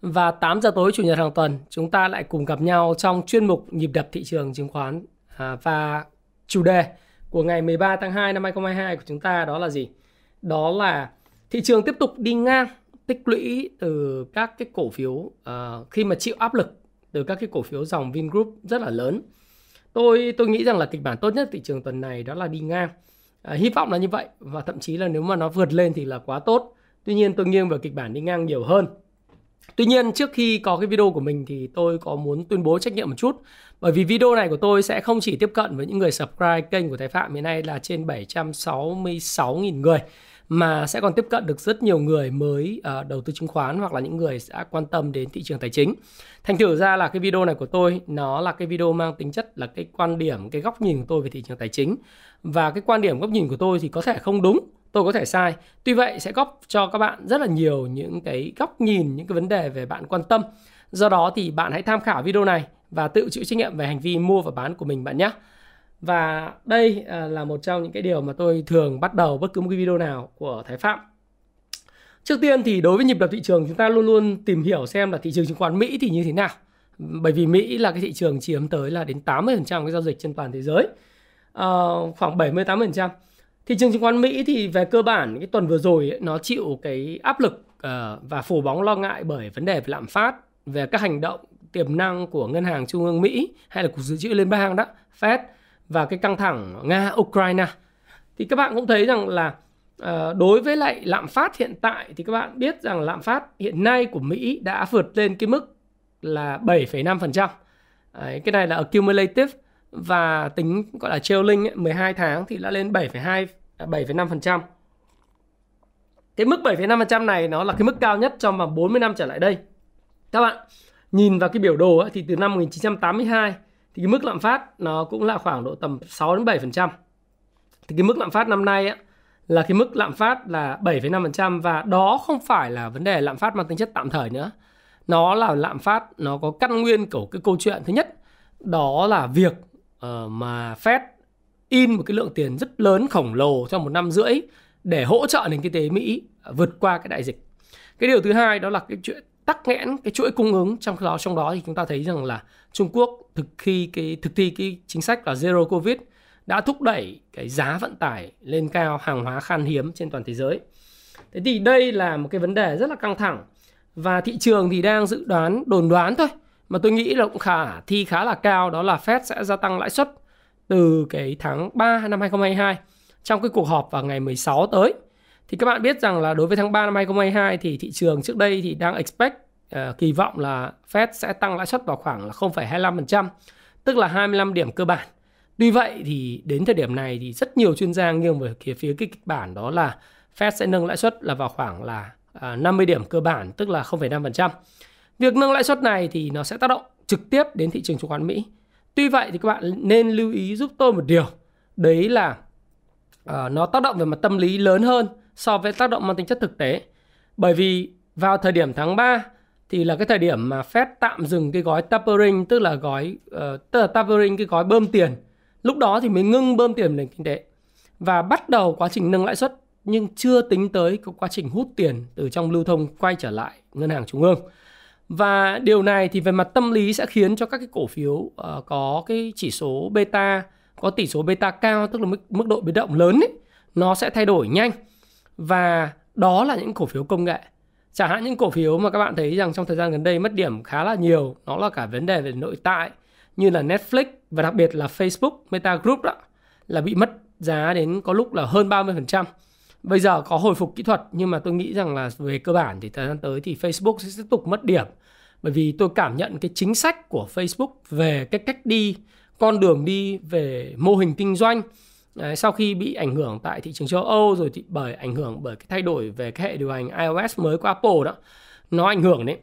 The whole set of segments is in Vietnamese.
Và 8 giờ tối chủ nhật hàng tuần, chúng ta lại cùng gặp nhau trong chuyên mục nhịp đập thị trường chứng khoán à, và chủ đề của ngày 13 tháng 2 năm 2022 của chúng ta đó là gì? Đó là thị trường tiếp tục đi ngang tích lũy từ các cái cổ phiếu uh, khi mà chịu áp lực từ các cái cổ phiếu dòng Vingroup rất là lớn. Tôi tôi nghĩ rằng là kịch bản tốt nhất thị trường tuần này đó là đi ngang À, hy vọng là như vậy và thậm chí là nếu mà nó vượt lên thì là quá tốt. Tuy nhiên tôi nghiêng vào kịch bản đi ngang nhiều hơn. Tuy nhiên trước khi có cái video của mình thì tôi có muốn tuyên bố trách nhiệm một chút. Bởi vì video này của tôi sẽ không chỉ tiếp cận với những người subscribe kênh của Thái Phạm hiện nay là trên 766.000 người mà sẽ còn tiếp cận được rất nhiều người mới uh, đầu tư chứng khoán hoặc là những người đã quan tâm đến thị trường tài chính. Thành thử ra là cái video này của tôi nó là cái video mang tính chất là cái quan điểm, cái góc nhìn của tôi về thị trường tài chính. Và cái quan điểm góc nhìn của tôi thì có thể không đúng, tôi có thể sai. Tuy vậy sẽ góp cho các bạn rất là nhiều những cái góc nhìn, những cái vấn đề về bạn quan tâm. Do đó thì bạn hãy tham khảo video này và tự chịu trách nhiệm về hành vi mua và bán của mình bạn nhé. Và đây à, là một trong những cái điều mà tôi thường bắt đầu bất cứ một cái video nào của Thái Phạm. Trước tiên thì đối với nhịp đập thị trường chúng ta luôn luôn tìm hiểu xem là thị trường chứng khoán Mỹ thì như thế nào. Bởi vì Mỹ là cái thị trường chiếm tới là đến 80% cái giao dịch trên toàn thế giới. À, khoảng 70-80%. Thị trường chứng khoán Mỹ thì về cơ bản cái tuần vừa rồi ấy, nó chịu cái áp lực uh, và phủ bóng lo ngại bởi vấn đề về lạm phát, về các hành động tiềm năng của ngân hàng trung ương Mỹ hay là cục dự trữ liên bang đó, Fed và cái căng thẳng Nga Ukraine thì các bạn cũng thấy rằng là uh, đối với lại lạm phát hiện tại thì các bạn biết rằng lạm phát hiện nay của Mỹ đã vượt lên cái mức là 7,5%. Đấy, cái này là accumulative và tính gọi là trailing ấy, 12 tháng thì đã lên 7,2 À, 7,5%. Cái mức 7,5% này nó là cái mức cao nhất trong vòng 40 năm trở lại đây. Các bạn nhìn vào cái biểu đồ ấy, thì từ năm 1982 thì cái mức lạm phát nó cũng là khoảng độ tầm 6 đến 7%. Thì cái mức lạm phát năm nay ấy, là cái mức lạm phát là 7,5% và đó không phải là vấn đề lạm phát mang tính chất tạm thời nữa. Nó là lạm phát nó có căn nguyên của cái câu chuyện thứ nhất đó là việc uh, mà Fed in một cái lượng tiền rất lớn khổng lồ trong một năm rưỡi để hỗ trợ nền kinh tế Mỹ vượt qua cái đại dịch. Cái điều thứ hai đó là cái chuyện tắc nghẽn cái chuỗi cung ứng trong đó trong đó thì chúng ta thấy rằng là Trung Quốc thực thi cái, thực thi cái chính sách là zero covid đã thúc đẩy cái giá vận tải lên cao, hàng hóa khan hiếm trên toàn thế giới. Thế thì đây là một cái vấn đề rất là căng thẳng và thị trường thì đang dự đoán, đồn đoán thôi, mà tôi nghĩ là cũng khả, thi khá là cao, đó là Fed sẽ gia tăng lãi suất từ cái tháng 3 năm 2022 trong cái cuộc họp vào ngày 16 tới. Thì các bạn biết rằng là đối với tháng 3 năm 2022 thì thị trường trước đây thì đang expect uh, kỳ vọng là Fed sẽ tăng lãi suất vào khoảng là 0,25%, tức là 25 điểm cơ bản. Tuy vậy thì đến thời điểm này thì rất nhiều chuyên gia nghiêng về phía phía cái kịch bản đó là Fed sẽ nâng lãi suất là vào khoảng là ờ, uh, 50 điểm cơ bản, tức là 0,5%. Việc nâng lãi suất này thì nó sẽ tác động trực tiếp đến thị trường chứng khoán Mỹ. Tuy vậy thì các bạn nên lưu ý giúp tôi một điều, đấy là uh, nó tác động về mặt tâm lý lớn hơn so với tác động mang tính chất thực tế. Bởi vì vào thời điểm tháng 3 thì là cái thời điểm mà Fed tạm dừng cái gói tapering tức là gói uh, tức là tapering cái gói bơm tiền. Lúc đó thì mới ngưng bơm tiền nền kinh tế và bắt đầu quá trình nâng lãi suất nhưng chưa tính tới cái quá trình hút tiền từ trong lưu thông quay trở lại ngân hàng trung ương. Và điều này thì về mặt tâm lý sẽ khiến cho các cái cổ phiếu uh, có cái chỉ số beta, có tỷ số beta cao tức là mức mức độ biến động lớn ấy, nó sẽ thay đổi nhanh. Và đó là những cổ phiếu công nghệ. Chẳng hạn những cổ phiếu mà các bạn thấy rằng trong thời gian gần đây mất điểm khá là nhiều, nó là cả vấn đề về nội tại như là Netflix và đặc biệt là Facebook, Meta Group đó là bị mất giá đến có lúc là hơn 30%. Bây giờ có hồi phục kỹ thuật nhưng mà tôi nghĩ rằng là về cơ bản thì thời gian tới thì Facebook sẽ tiếp tục mất điểm. Bởi vì tôi cảm nhận cái chính sách của Facebook về cái cách đi, con đường đi về mô hình kinh doanh. Đấy, sau khi bị ảnh hưởng tại thị trường châu Âu rồi thì bởi ảnh hưởng bởi cái thay đổi về cái hệ điều hành iOS mới của Apple đó nó ảnh hưởng đấy.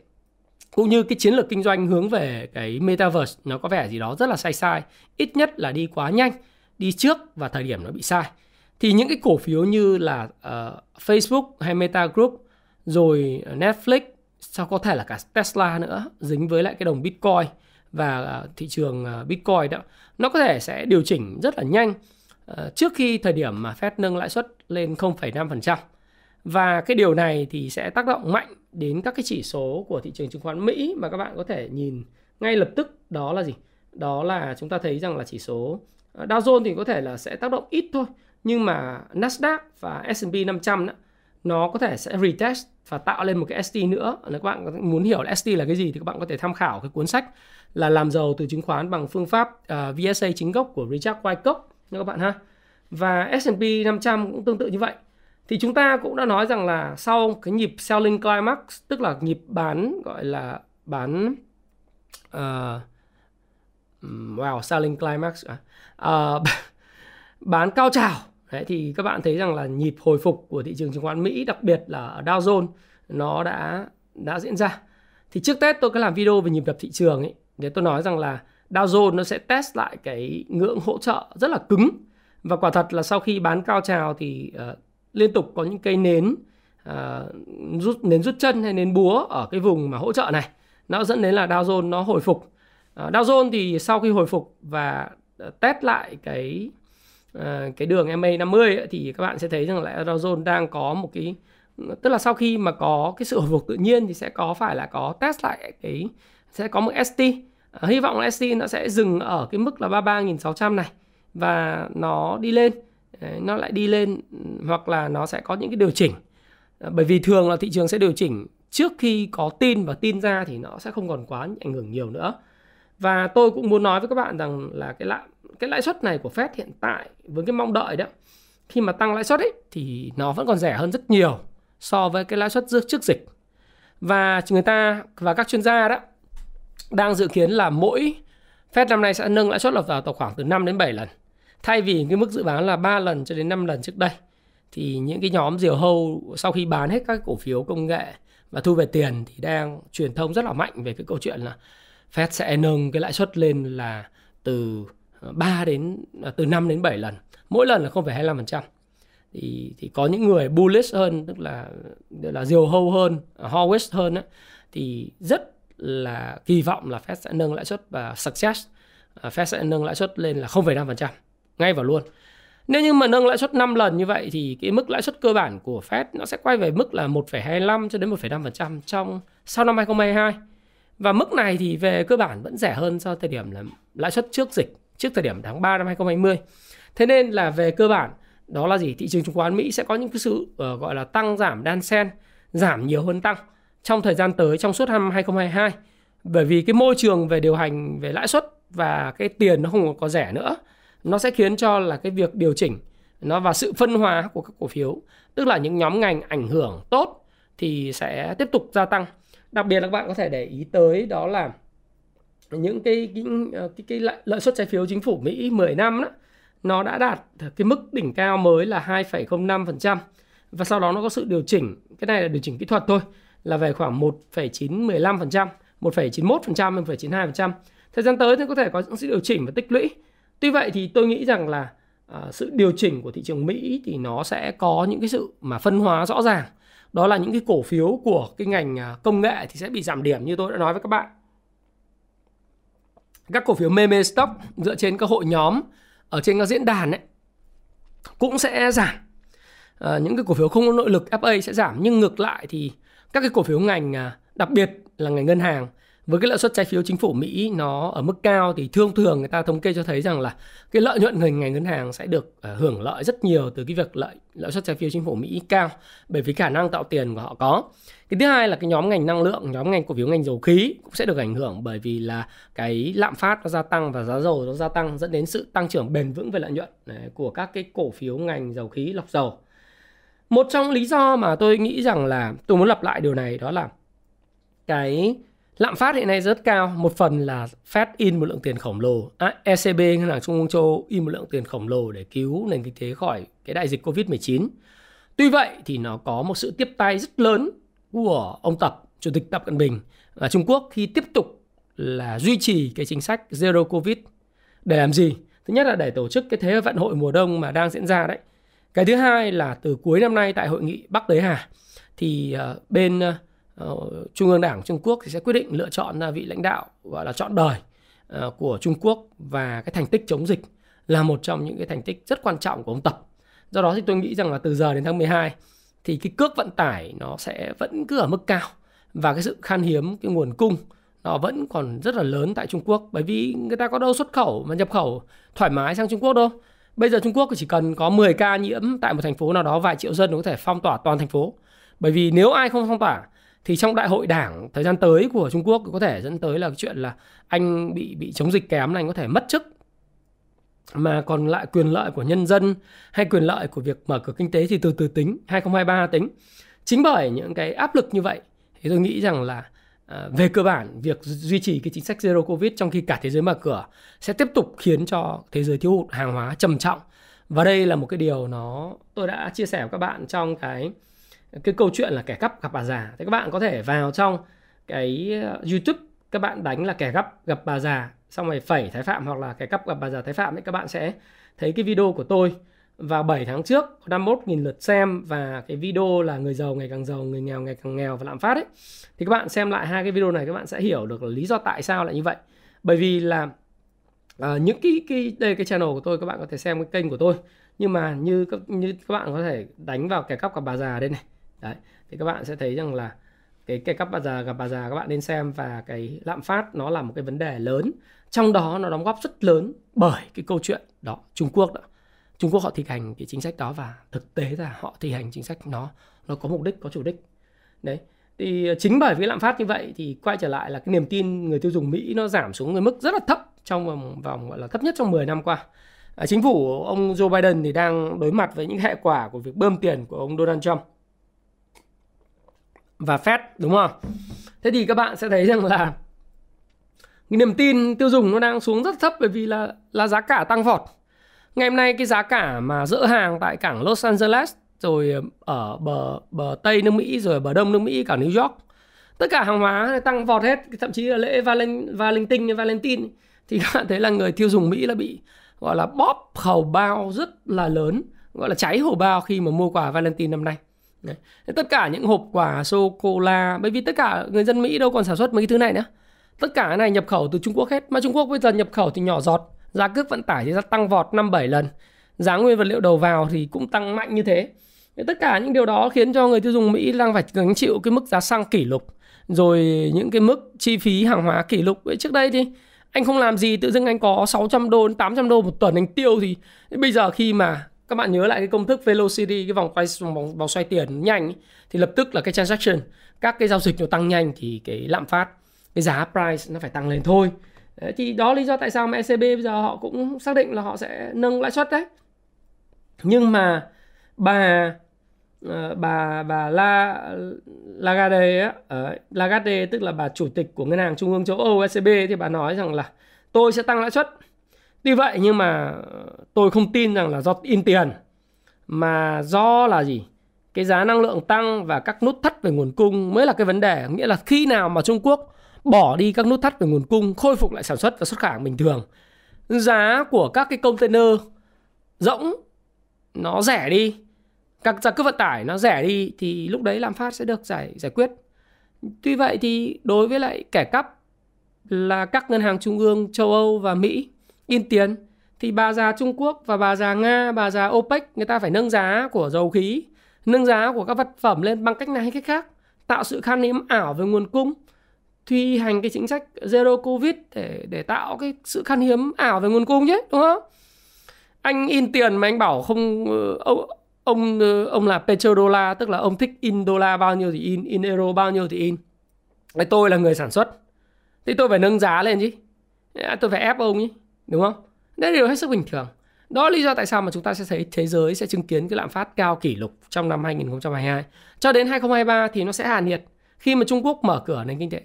Cũng như cái chiến lược kinh doanh hướng về cái metaverse nó có vẻ gì đó rất là sai sai ít nhất là đi quá nhanh đi trước và thời điểm nó bị sai thì những cái cổ phiếu như là uh, Facebook hay Meta Group rồi Netflix sau có thể là cả Tesla nữa dính với lại cái đồng Bitcoin và uh, thị trường uh, Bitcoin đó nó có thể sẽ điều chỉnh rất là nhanh uh, trước khi thời điểm mà Fed nâng lãi suất lên 0,5% và cái điều này thì sẽ tác động mạnh đến các cái chỉ số của thị trường chứng khoán Mỹ mà các bạn có thể nhìn ngay lập tức đó là gì? Đó là chúng ta thấy rằng là chỉ số Dow Jones thì có thể là sẽ tác động ít thôi nhưng mà Nasdaq và S&P 500 đó, nó có thể sẽ retest và tạo lên một cái ST nữa. Nếu các bạn muốn hiểu là ST là cái gì thì các bạn có thể tham khảo cái cuốn sách là làm giàu từ chứng khoán bằng phương pháp ờ, uh, VSA chính gốc của Richard Wyckoff nha các bạn ha. Và S&P 500 cũng tương tự như vậy. Thì chúng ta cũng đã nói rằng là sau cái nhịp selling climax tức là nhịp bán gọi là bán uh, wow selling climax uh, bán cao trào Đấy, thì các bạn thấy rằng là nhịp hồi phục của thị trường chứng khoán Mỹ đặc biệt là ở Dow Jones nó đã đã diễn ra. Thì trước Tết tôi có làm video về nhịp đập thị trường ấy để tôi nói rằng là Dow Jones nó sẽ test lại cái ngưỡng hỗ trợ rất là cứng và quả thật là sau khi bán cao trào thì uh, liên tục có những cây nến uh, rút nến rút chân hay nến búa ở cái vùng mà hỗ trợ này nó dẫn đến là Dow Jones nó hồi phục. Uh, Dow Jones thì sau khi hồi phục và test lại cái Ờ, cái đường MA 50 ấy, thì các bạn sẽ thấy rằng là Dow Jones đang có một cái tức là sau khi mà có cái sự hồi phục tự nhiên thì sẽ có phải là có test lại cái sẽ có một ST à, ờ, hy vọng là ST nó sẽ dừng ở cái mức là 33.600 này và nó đi lên. Nó lại đi lên hoặc là nó sẽ có những cái điều chỉnh. À, bởi vì thường là thị trường sẽ điều chỉnh trước khi có tin và tin ra thì nó sẽ không còn quá ảnh hưởng nhiều nữa. Và tôi cũng muốn nói với các bạn rằng là cái lãi cái lãi suất này của Fed hiện tại với cái mong đợi đó, khi mà tăng lãi suất ấy, thì nó vẫn còn rẻ hơn rất nhiều so với cái lãi suất trước dịch. Và người ta và các chuyên gia đó đang dự kiến là mỗi Fed năm nay sẽ nâng lãi suất là vào khoảng từ 5 đến 7 lần. Thay vì cái mức dự báo là 3 lần cho đến 5 lần trước đây, thì những cái nhóm diều hâu sau khi bán hết các cổ phiếu công nghệ và thu về tiền thì đang truyền thông rất là mạnh về cái câu chuyện là Fed sẽ nâng cái lãi suất lên là từ 3 đến à, từ 5 đến 7 lần. Mỗi lần là 0,25%. Thì thì có những người bullish hơn tức là tức là diều hâu hơn, à, hawkish hơn á thì rất là kỳ vọng là Fed sẽ nâng lãi suất và success à, Fed sẽ nâng lãi suất lên là 0,5% ngay vào luôn. Nếu như mà nâng lãi suất 5 lần như vậy thì cái mức lãi suất cơ bản của Fed nó sẽ quay về mức là 1,25 cho đến 1,5% trong sau năm 2022. Và mức này thì về cơ bản vẫn rẻ hơn so với thời điểm là lãi suất trước dịch, trước thời điểm tháng 3 năm 2020. Thế nên là về cơ bản đó là gì? Thị trường chứng khoán Mỹ sẽ có những cái sự uh, gọi là tăng giảm đan sen, giảm nhiều hơn tăng trong thời gian tới trong suốt năm 2022. Bởi vì cái môi trường về điều hành về lãi suất và cái tiền nó không có rẻ nữa nó sẽ khiến cho là cái việc điều chỉnh nó và sự phân hóa của các cổ phiếu tức là những nhóm ngành ảnh hưởng tốt thì sẽ tiếp tục gia tăng đặc biệt là các bạn có thể để ý tới đó là những cái cái ờ, cái, cái lợi, lợi suất trái phiếu chính phủ Mỹ 10 năm đó, nó đã đạt cái mức đỉnh cao mới là 2,05% và sau đó nó có sự điều chỉnh cái này là điều chỉnh kỹ thuật thôi là về khoảng 1,915%, 1,91%, 1,92%. Thời gian tới thì có thể có những sự điều chỉnh và tích lũy Tuy vậy thì tôi nghĩ rằng là uh, sự điều chỉnh của thị trường Mỹ thì nó sẽ có những cái sự mà phân hóa rõ ràng. Đó là những cái cổ phiếu của cái ngành ờ, công nghệ thì sẽ bị giảm điểm như tôi đã nói với các bạn. Các cổ phiếu meme stock dựa trên các hội nhóm ở trên các diễn đàn ấy cũng sẽ giảm. à, những cái cổ phiếu không có nội lực FA sẽ giảm nhưng ngược lại thì các cái cổ phiếu ngành à, đặc biệt là ngành ngân hàng với cái lợi suất trái phiếu chính phủ Mỹ nó ở mức cao thì thường thường người ta thống kê cho thấy rằng là cái lợi nhuận ngành ngành ngân hàng sẽ được uh, hưởng lợi rất nhiều từ cái việc lợi lợi suất trái phiếu chính phủ Mỹ cao bởi vì khả năng tạo tiền của họ có. Cái thứ hai là cái nhóm ngành năng lượng, nhóm ngành cổ phiếu ngành dầu khí cũng sẽ được ảnh hưởng bởi vì là cái lạm phát nó gia tăng và giá dầu nó gia tăng dẫn đến sự tăng trưởng bền vững về lợi nhuận của các cái cổ phiếu ngành dầu khí lọc dầu. Một trong lý do mà tôi nghĩ rằng là tôi muốn lặp lại điều này đó là cái Lạm phát hiện nay rất cao, một phần là Fed in một lượng tiền khổng lồ, à, ECB ngân hàng trung ương châu in một lượng tiền khổng lồ để cứu nền kinh tế khỏi cái đại dịch Covid-19. Tuy vậy thì nó có một sự tiếp tay rất lớn của ông Tập, Chủ tịch Tập Cận Bình và Trung Quốc khi tiếp tục là duy trì cái chính sách zero covid để làm gì? Thứ nhất là để tổ chức cái thế vận hội mùa đông mà đang diễn ra đấy. Cái thứ hai là từ cuối năm nay tại hội nghị Bắc Đế Hà thì ờ, bên ờ, Trung ương Đảng Trung Quốc thì sẽ quyết định lựa chọn ra vị lãnh đạo gọi là chọn đời ờ, của Trung Quốc và cái thành tích chống dịch là một trong những cái thành tích rất quan trọng của ông Tập. Do đó thì tôi nghĩ rằng là từ giờ đến tháng 12 thì cái cước vận tải nó sẽ vẫn cứ ở mức cao và cái sự khan hiếm, cái nguồn cung nó vẫn còn rất là lớn tại Trung Quốc bởi vì người ta có đâu xuất khẩu và nhập khẩu thoải mái sang Trung Quốc đâu. Bây giờ Trung Quốc chỉ cần có 10 ca nhiễm tại một thành phố nào đó, vài triệu dân nó có thể phong tỏa toàn thành phố. Bởi vì nếu ai không phong tỏa thì trong đại hội đảng thời gian tới của Trung Quốc có thể dẫn tới là cái chuyện là anh bị bị chống dịch kém là anh có thể mất chức mà còn lại quyền lợi của nhân dân hay quyền lợi của việc mở cửa kinh tế thì từ từ tính 2023 tính. Chính bởi những cái áp lực như vậy thì tôi nghĩ rằng là à, về cơ bản việc duy trì cái chính sách zero covid trong khi cả thế giới mở cửa sẽ tiếp tục khiến cho thế giới thiếu hụt hàng hóa trầm trọng. Và đây là một cái điều nó tôi đã chia sẻ với các bạn trong cái cái câu chuyện là kẻ cắp gặp bà già. Thì các bạn có thể vào trong cái à, YouTube các bạn đánh là kẻ gấp gặp bà già xong rồi phẩy thái phạm hoặc là kẻ cắp gặp bà già thái phạm ấy các bạn sẽ thấy cái video của tôi vào 7 tháng trước có 51.000 lượt xem và cái video là người giàu ngày càng giàu, người nghèo ngày càng nghèo và lạm phát ấy. Thì các bạn xem lại hai cái video này các bạn sẽ hiểu được là lý do tại sao lại như vậy. Bởi vì là uh, những cái cái đây cái channel của tôi các bạn có thể xem cái kênh của tôi nhưng mà như như các bạn có thể đánh vào kẻ cắp gặp bà già đây này. Đấy, thì các bạn sẽ thấy rằng là cái cái cắp bà già gặp bà già các bạn nên xem và cái lạm phát nó là một cái vấn đề lớn trong đó nó đóng góp rất lớn bởi cái câu chuyện đó Trung Quốc đó Trung Quốc họ thực hành cái chính sách đó và thực tế là họ thi hành chính sách nó nó có mục đích có chủ đích đấy thì chính bởi vì lạm phát như vậy thì quay trở lại là cái niềm tin người tiêu dùng Mỹ nó giảm xuống cái mức rất là thấp trong vòng, vòng gọi là thấp nhất trong 10 năm qua. À, chính phủ ông Joe Biden thì đang đối mặt với những hệ quả của việc bơm tiền của ông Donald Trump và Fed đúng không? Thế thì các bạn sẽ thấy rằng là cái niềm tin tiêu dùng nó đang xuống rất thấp bởi vì là là giá cả tăng vọt. Ngày hôm nay cái giá cả mà dỡ hàng tại cảng Los Angeles rồi ờ, ở bờ bờ Tây nước Mỹ rồi bờ Đông nước Mỹ cả New York tất cả hàng hóa tăng vọt hết. Thậm chí là lễ Valen, Valentine Valentine thì các bạn thấy là người tiêu dùng Mỹ là bị gọi là bóp hầu bao rất là lớn gọi là cháy hầu bao khi mà mua quà Valentine năm nay. Đấy. tất cả những hộp quà sô cô la bởi vì tất cả người dân Mỹ đâu còn sản xuất mấy cái thứ này nữa tất cả cái này nhập khẩu từ Trung Quốc hết. Mà Trung Quốc bây giờ nhập khẩu thì nhỏ giọt. Giá cước vận tải thì đã tăng vọt 5-7 lần. Giá nguyên vật liệu đầu vào thì cũng tăng mạnh như thế. Tất cả những điều đó khiến cho người tiêu dùng Mỹ đang phải gánh chịu cái mức giá xăng kỷ lục rồi những cái mức chi phí hàng hóa kỷ lục. Vậy trước đây thì anh không làm gì tự dưng anh có 600 đô 800 đô một tuần anh tiêu thì. Bây giờ khi mà các bạn nhớ lại cái công thức velocity cái vòng quay vòng, vòng xoay tiền nhanh thì lập tức là cái transaction các cái giao dịch nó tăng nhanh thì cái lạm phát cái giá price nó phải tăng lên thôi đấy, thì đó lý do tại sao mà ECB bây giờ họ cũng xác định là họ sẽ nâng lãi suất đấy nhưng mà bà ờ, bà bà La Lagarde á, ờ, uh, Lagarde tức là bà chủ tịch của ngân hàng trung ương châu Âu ECB thì bà nói rằng là tôi sẽ tăng lãi suất. Tuy vậy nhưng mà ờ, tôi không tin rằng là do in tiền mà do là gì? Cái giá năng lượng tăng và các nút thắt về nguồn cung mới là cái vấn đề, nghĩa là khi nào mà Trung Quốc bỏ đi các nút thắt về nguồn cung, khôi phục lại sản xuất và xuất khẩu bình thường. Giá của các cái container rỗng nó rẻ đi, các giá cước vận tải nó rẻ đi thì lúc đấy lạm phát sẽ được giải giải quyết. Tuy vậy thì đối với lại kẻ cắp là các ngân hàng trung ương châu Âu và Mỹ in tiền thì bà già Trung Quốc và bà già Nga, bà già OPEC người ta phải nâng giá của dầu khí, nâng giá của các vật phẩm lên bằng cách này hay cách khác, tạo sự khan hiếm ảo về nguồn cung thi hành cái chính sách zero covid để để tạo cái sự khan hiếm ảo về nguồn cung chứ đúng không? Anh in tiền mà anh bảo không ờ, ông ông ờ, ông là petrodollar tức là ông thích in đô la bao nhiêu thì in in euro bao nhiêu thì in. Cái tôi là người sản xuất. Thì tôi phải nâng giá lên chứ. À, tôi phải ép ông chứ đúng không? Đấy là điều hết sức bình thường. Đó là lý do tại sao mà chúng ta sẽ thấy thế giới sẽ chứng kiến cái lạm phát cao kỷ lục trong năm 2022 cho đến 2023 thì nó sẽ hạ nhiệt. Khi mà Trung Quốc mở cửa nền kinh tế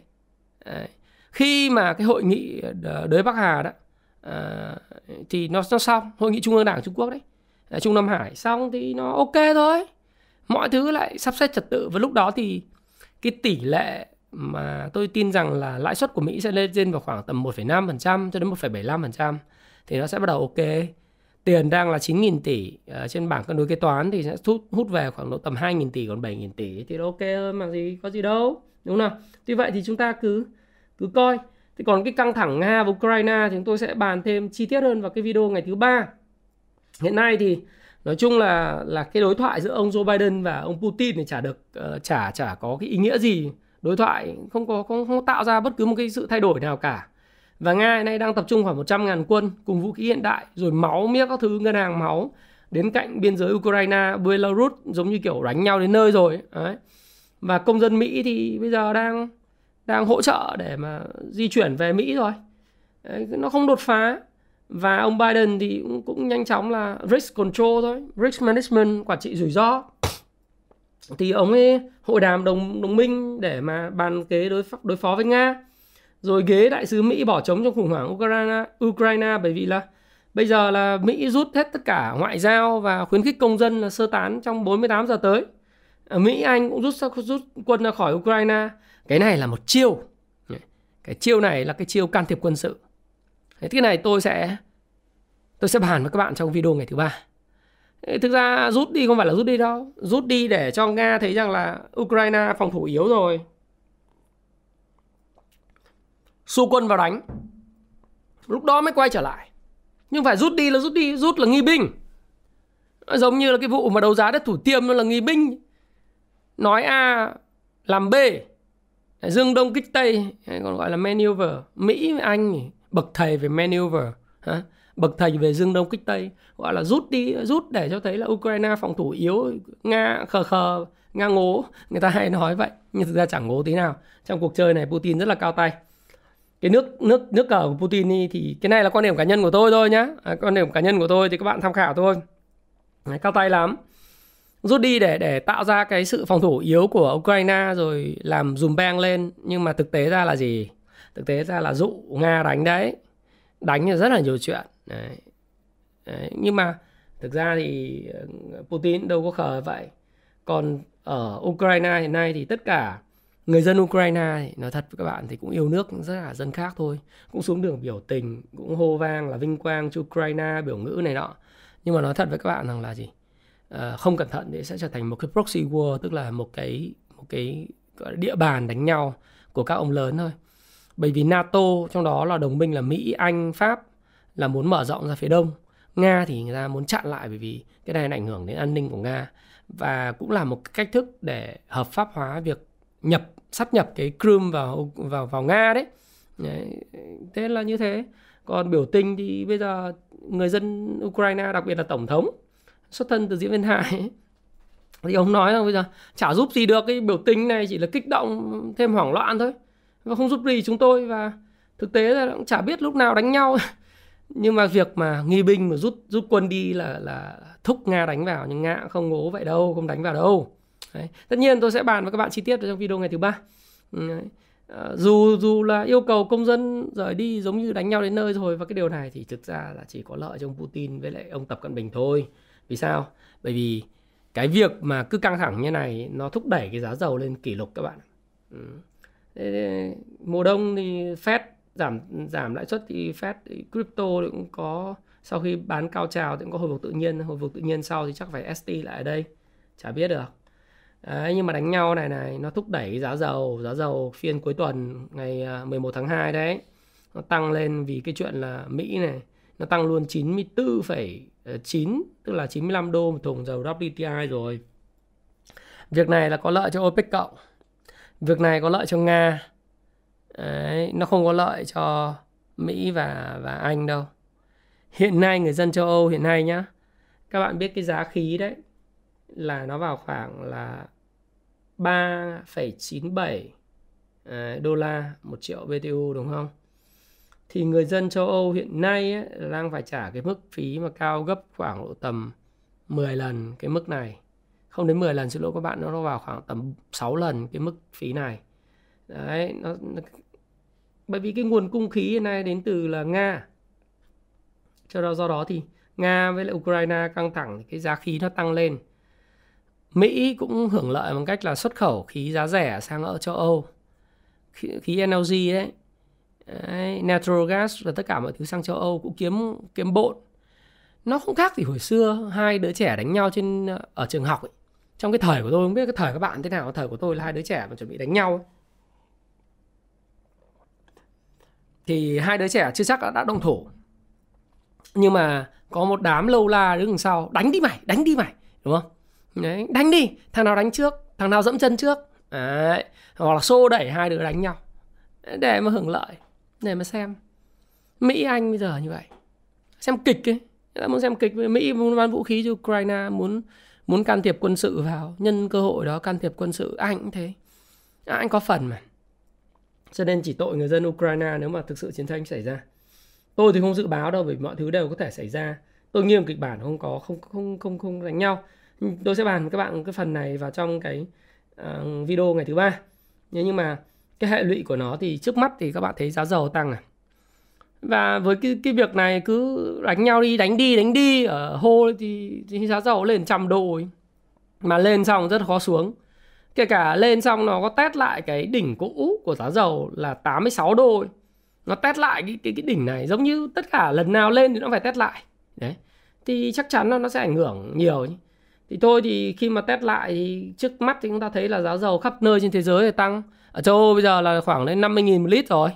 Đấy. khi mà cái hội nghị ờ, đới Bắc Hà đó à, thì nó nó xong hội nghị trung ương đảng Trung Quốc đấy à, Trung Nam Hải xong thì nó ok thôi mọi thứ lại sắp xếp trật tự và lúc đó thì cái tỷ lệ mà tôi tin rằng là lãi suất của Mỹ sẽ lên trên vào khoảng tầm 1,5% cho đến 1,75% thì nó sẽ bắt đầu ok. Tiền đang là 9.000 tỷ uh, trên bảng cân đối kế toán thì sẽ hút, hút về khoảng độ tầm 2.000 tỷ còn 7.000 tỷ thì nó ok thôi mà gì có gì đâu. Đúng không nào? Tuy vậy thì chúng ta cứ cứ coi. Thì còn cái căng thẳng Nga và Ukraine thì chúng tôi sẽ bàn thêm chi tiết hơn vào cái video ngày thứ ba. Hiện nay thì nói chung là là cái đối thoại giữa ông Joe Biden và ông Putin thì chả được uh, chả chả có cái ý nghĩa gì đối thoại không có không, không tạo ra bất cứ một cái sự thay đổi nào cả và Nga hiện nay đang tập trung khoảng 100 ngàn quân cùng vũ khí hiện đại rồi máu miếc các thứ ngân hàng máu đến cạnh biên giới Ukraine, Belarus giống như kiểu đánh nhau đến nơi rồi đấy. Và công dân Mỹ thì bây giờ đang đang hỗ trợ để mà di chuyển về Mỹ rồi. Đấy, nó không đột phá. Và ông Biden thì cũng, cũng nhanh chóng là risk control thôi, risk management quản trị rủi ro. Thì ông ấy hội đàm đồng đồng minh để mà bàn kế đối đối phó với Nga. Rồi ghế đại sứ Mỹ bỏ trống trong khủng hoảng Ukraine Ukraine bởi vì là bây giờ là Mỹ rút hết tất cả ngoại giao và khuyến khích công dân là sơ tán trong 48 giờ tới. Ờ, Mỹ, Anh cũng rút rút quân ra khỏi Ukraine. Cái này là một chiêu. Cái chiêu này là cái chiêu can thiệp quân sự. Thế cái này tôi sẽ tôi sẽ bàn với các bạn trong video ngày thứ ba. Thực ra rút đi không phải là rút đi đâu. Rút đi để cho Nga thấy rằng là Ukraine phòng thủ yếu rồi. Xu quân vào đánh. Lúc đó mới quay trở lại. Nhưng phải rút đi là rút đi, Rút là nghi binh. Giống như là cái vụ mà đấu giá đất thủ tiêm nó là nghi binh. Nói A làm B. Dương Đông kích Tây hay Còn gọi là maneuver Mỹ Anh bậc thầy về maneuver bậc thầy về dương đông kích tây. Gọi là rút đi rút để cho thấy là ukraine phòng thủ yếu nga khờ khờ nga ngố. Người ta hay nói vậy nhưng thực ra chẳng ngố tí nào. Trong cuộc chơi này putin rất là cao tay. Cái nước nước nước cờ của putin đi thì cái này là quan điểm cá nhân của tôi thôi nhá. À, quan điểm cá nhân của tôi thì các bạn tham khảo thôi. Đấy, cao tay lắm rút đi để để tạo ra cái sự phòng thủ yếu của Ukraine rồi làm dùm beng lên. Nhưng mà thực tế ra là gì? Thực tế ra là dụ nga đánh đấy. Đánh là rất là nhiều chuyện. Đấy. đấy. nhưng mà thực ra thì ờ, Putin đâu có khờ vậy. Còn ở Ukraine hiện nay thì tất cả người dân Ukraine nói thật với các bạn thì cũng yêu nước rất là dân khác thôi. Cũng xuống đường biểu tình, cũng hô vang là vinh quang cho Ukraine, biểu ngữ này nọ. Nhưng mà nói thật với các bạn rằng là gì? Ờ, không cẩn thận thì sẽ trở thành một cái proxy war, tức là một cái một cái, gọi là, địa bàn đánh nhau của các ông lớn thôi. Bởi vì NATO, trong đó là đồng minh là Mỹ, Anh, Pháp, là muốn mở rộng ra phía đông. Nga thì người ta muốn chặn lại bởi vì cái này ảnh hưởng đến an ninh của nga. Và cũng là một cách thức để hợp pháp hóa việc nhập sắp nhập cái Crimea vào vào vào nga đấy. đấy, thế là như thế. Còn biểu tình thì bây giờ người dân Ukraine, đặc biệt là tổng thống xuất thân từ diễn viên hài thì ông nói rằng bây giờ chả giúp gì được, cái biểu tình này chỉ là kích động, thêm hoảng loạn thôi. Và không giúp gì chúng tôi và thực tế là cũng chả biết lúc nào đánh nhau. Nhưng mà việc mà nghi binh mà rút rút quân đi là là thúc nga đánh vào, nhưng nga không ngố vậy đâu, không đánh vào đâu. Đấy. tất nhiên tôi sẽ bàn với các bạn chi tiết trong video ngày thứ ba. Ừ, đấy. Ờ, dù dù là yêu cầu công dân rời đi giống như đánh nhau đến nơi rồi, và cái điều này thì thực ra là chỉ có lợi cho ông Putin với lại ông Tập Cận Bình thôi vì sao? Bởi vì cái việc mà cứ căng thẳng như này nó thúc đẩy cái giá dầu lên kỷ lục các bạn. Ừ. mùa đông thì Fed giảm giảm lãi suất thì Fed thì crypto thì cũng có sau khi bán cao trào thì cũng có hồi phục tự nhiên hồi phục tự nhiên sau thì chắc phải ST lại ở đây chả biết được. Đấy, nhưng mà đánh nhau này này nó thúc đẩy giá dầu giá dầu phiên cuối tuần ngày à, 11 tháng 2 đấy nó tăng lên vì cái chuyện là Mỹ này nó tăng luôn 94,9 tức là 95 đô một thùng dầu WTI rồi việc này là có lợi cho OPEC cộng việc này có lợi cho Nga Đấy, nó không có lợi cho Mỹ và và Anh đâu. Hiện nay người dân châu Âu hiện nay nhá. Các bạn biết cái giá khí đấy là nó vào khoảng là 3,97 à, đô la một triệu BTU đúng không? Thì người dân châu Âu hiện nay ấy, đang phải trả cái mức phí mà cao gấp khoảng tầm 10 lần cái mức này. Không đến 10 lần xin lỗi các bạn, nó vào khoảng tầm 6 lần cái mức phí này. Đấy, nó, nó bởi vì cái nguồn cung khí hiện nay đến từ là Nga cho đó do đó thì Nga với lại Ukraine căng thẳng thì cái giá khí nó tăng lên Mỹ cũng hưởng lợi bằng cách là xuất khẩu khí giá rẻ sang ở châu Âu khí, khí LNG đấy đấy natural gas và tất cả mọi thứ sang châu Âu cũng kiếm kiếm bộn. Nó không khác gì hồi xưa hai đứa trẻ đánh nhau trên ở trường học ấy. trong cái thời của tôi không biết cái thời các bạn thế nào thời của tôi là hai đứa trẻ mà chuẩn bị đánh nhau ấy. thì hai đứa trẻ chưa chắc đã, đã đồng thủ nhưng mà có một đám lâu la đứng đằng sau đánh đi mày đánh đi mày đúng không? Đấy đánh đi thằng nào đánh trước thằng nào dẫm chân trước đấy hoặc là xô đẩy hai đứa đánh nhau. Để mà hưởng lợi để mà xem. Mỹ anh bây giờ như vậy. Xem kịch ấy. Người ta muốn xem kịch. Mỹ muốn bán vũ khí cho ukraine muốn muốn can thiệp quân sự vào. Nhân cơ hội đó can thiệp quân sự. À, anh cũng thế. À, anh có phần mà. Cho nên chỉ tội người dân ukraine nếu mà thực sự chiến tranh xảy ra. Tôi thì không dự báo đâu vì mọi thứ đều có thể xảy ra. Tôi nghiêm kịch bản không có không không không không đánh nhau. Tôi sẽ bàn với các bạn cái phần này vào trong cái uh, video ngày thứ ba. Nhưng mà cái hệ lụy của nó thì trước mắt thì các bạn thấy giá dầu tăng này và với cái cái việc này cứ đánh nhau đi đánh đi đánh đi ở hô thì, thì giá dầu lên trăm đô ấy. mà lên xong rất khó xuống. Kể cả lên xong nó có test lại cái đỉnh cũ của giá dầu là 86 đô ấy. nó test lại cái, cái cái đỉnh này giống như tất cả lần nào lên thì nó phải test lại. Đấy. Thì chắc chắn nó nó sẽ ảnh hưởng nhiều thì thôi thì khi mà test lại thì trước mắt thì chúng ta thấy là giá dầu khắp nơi trên thế giới thì tăng ở châu Âu bây giờ là khoảng lên 50.000 một lít rồi.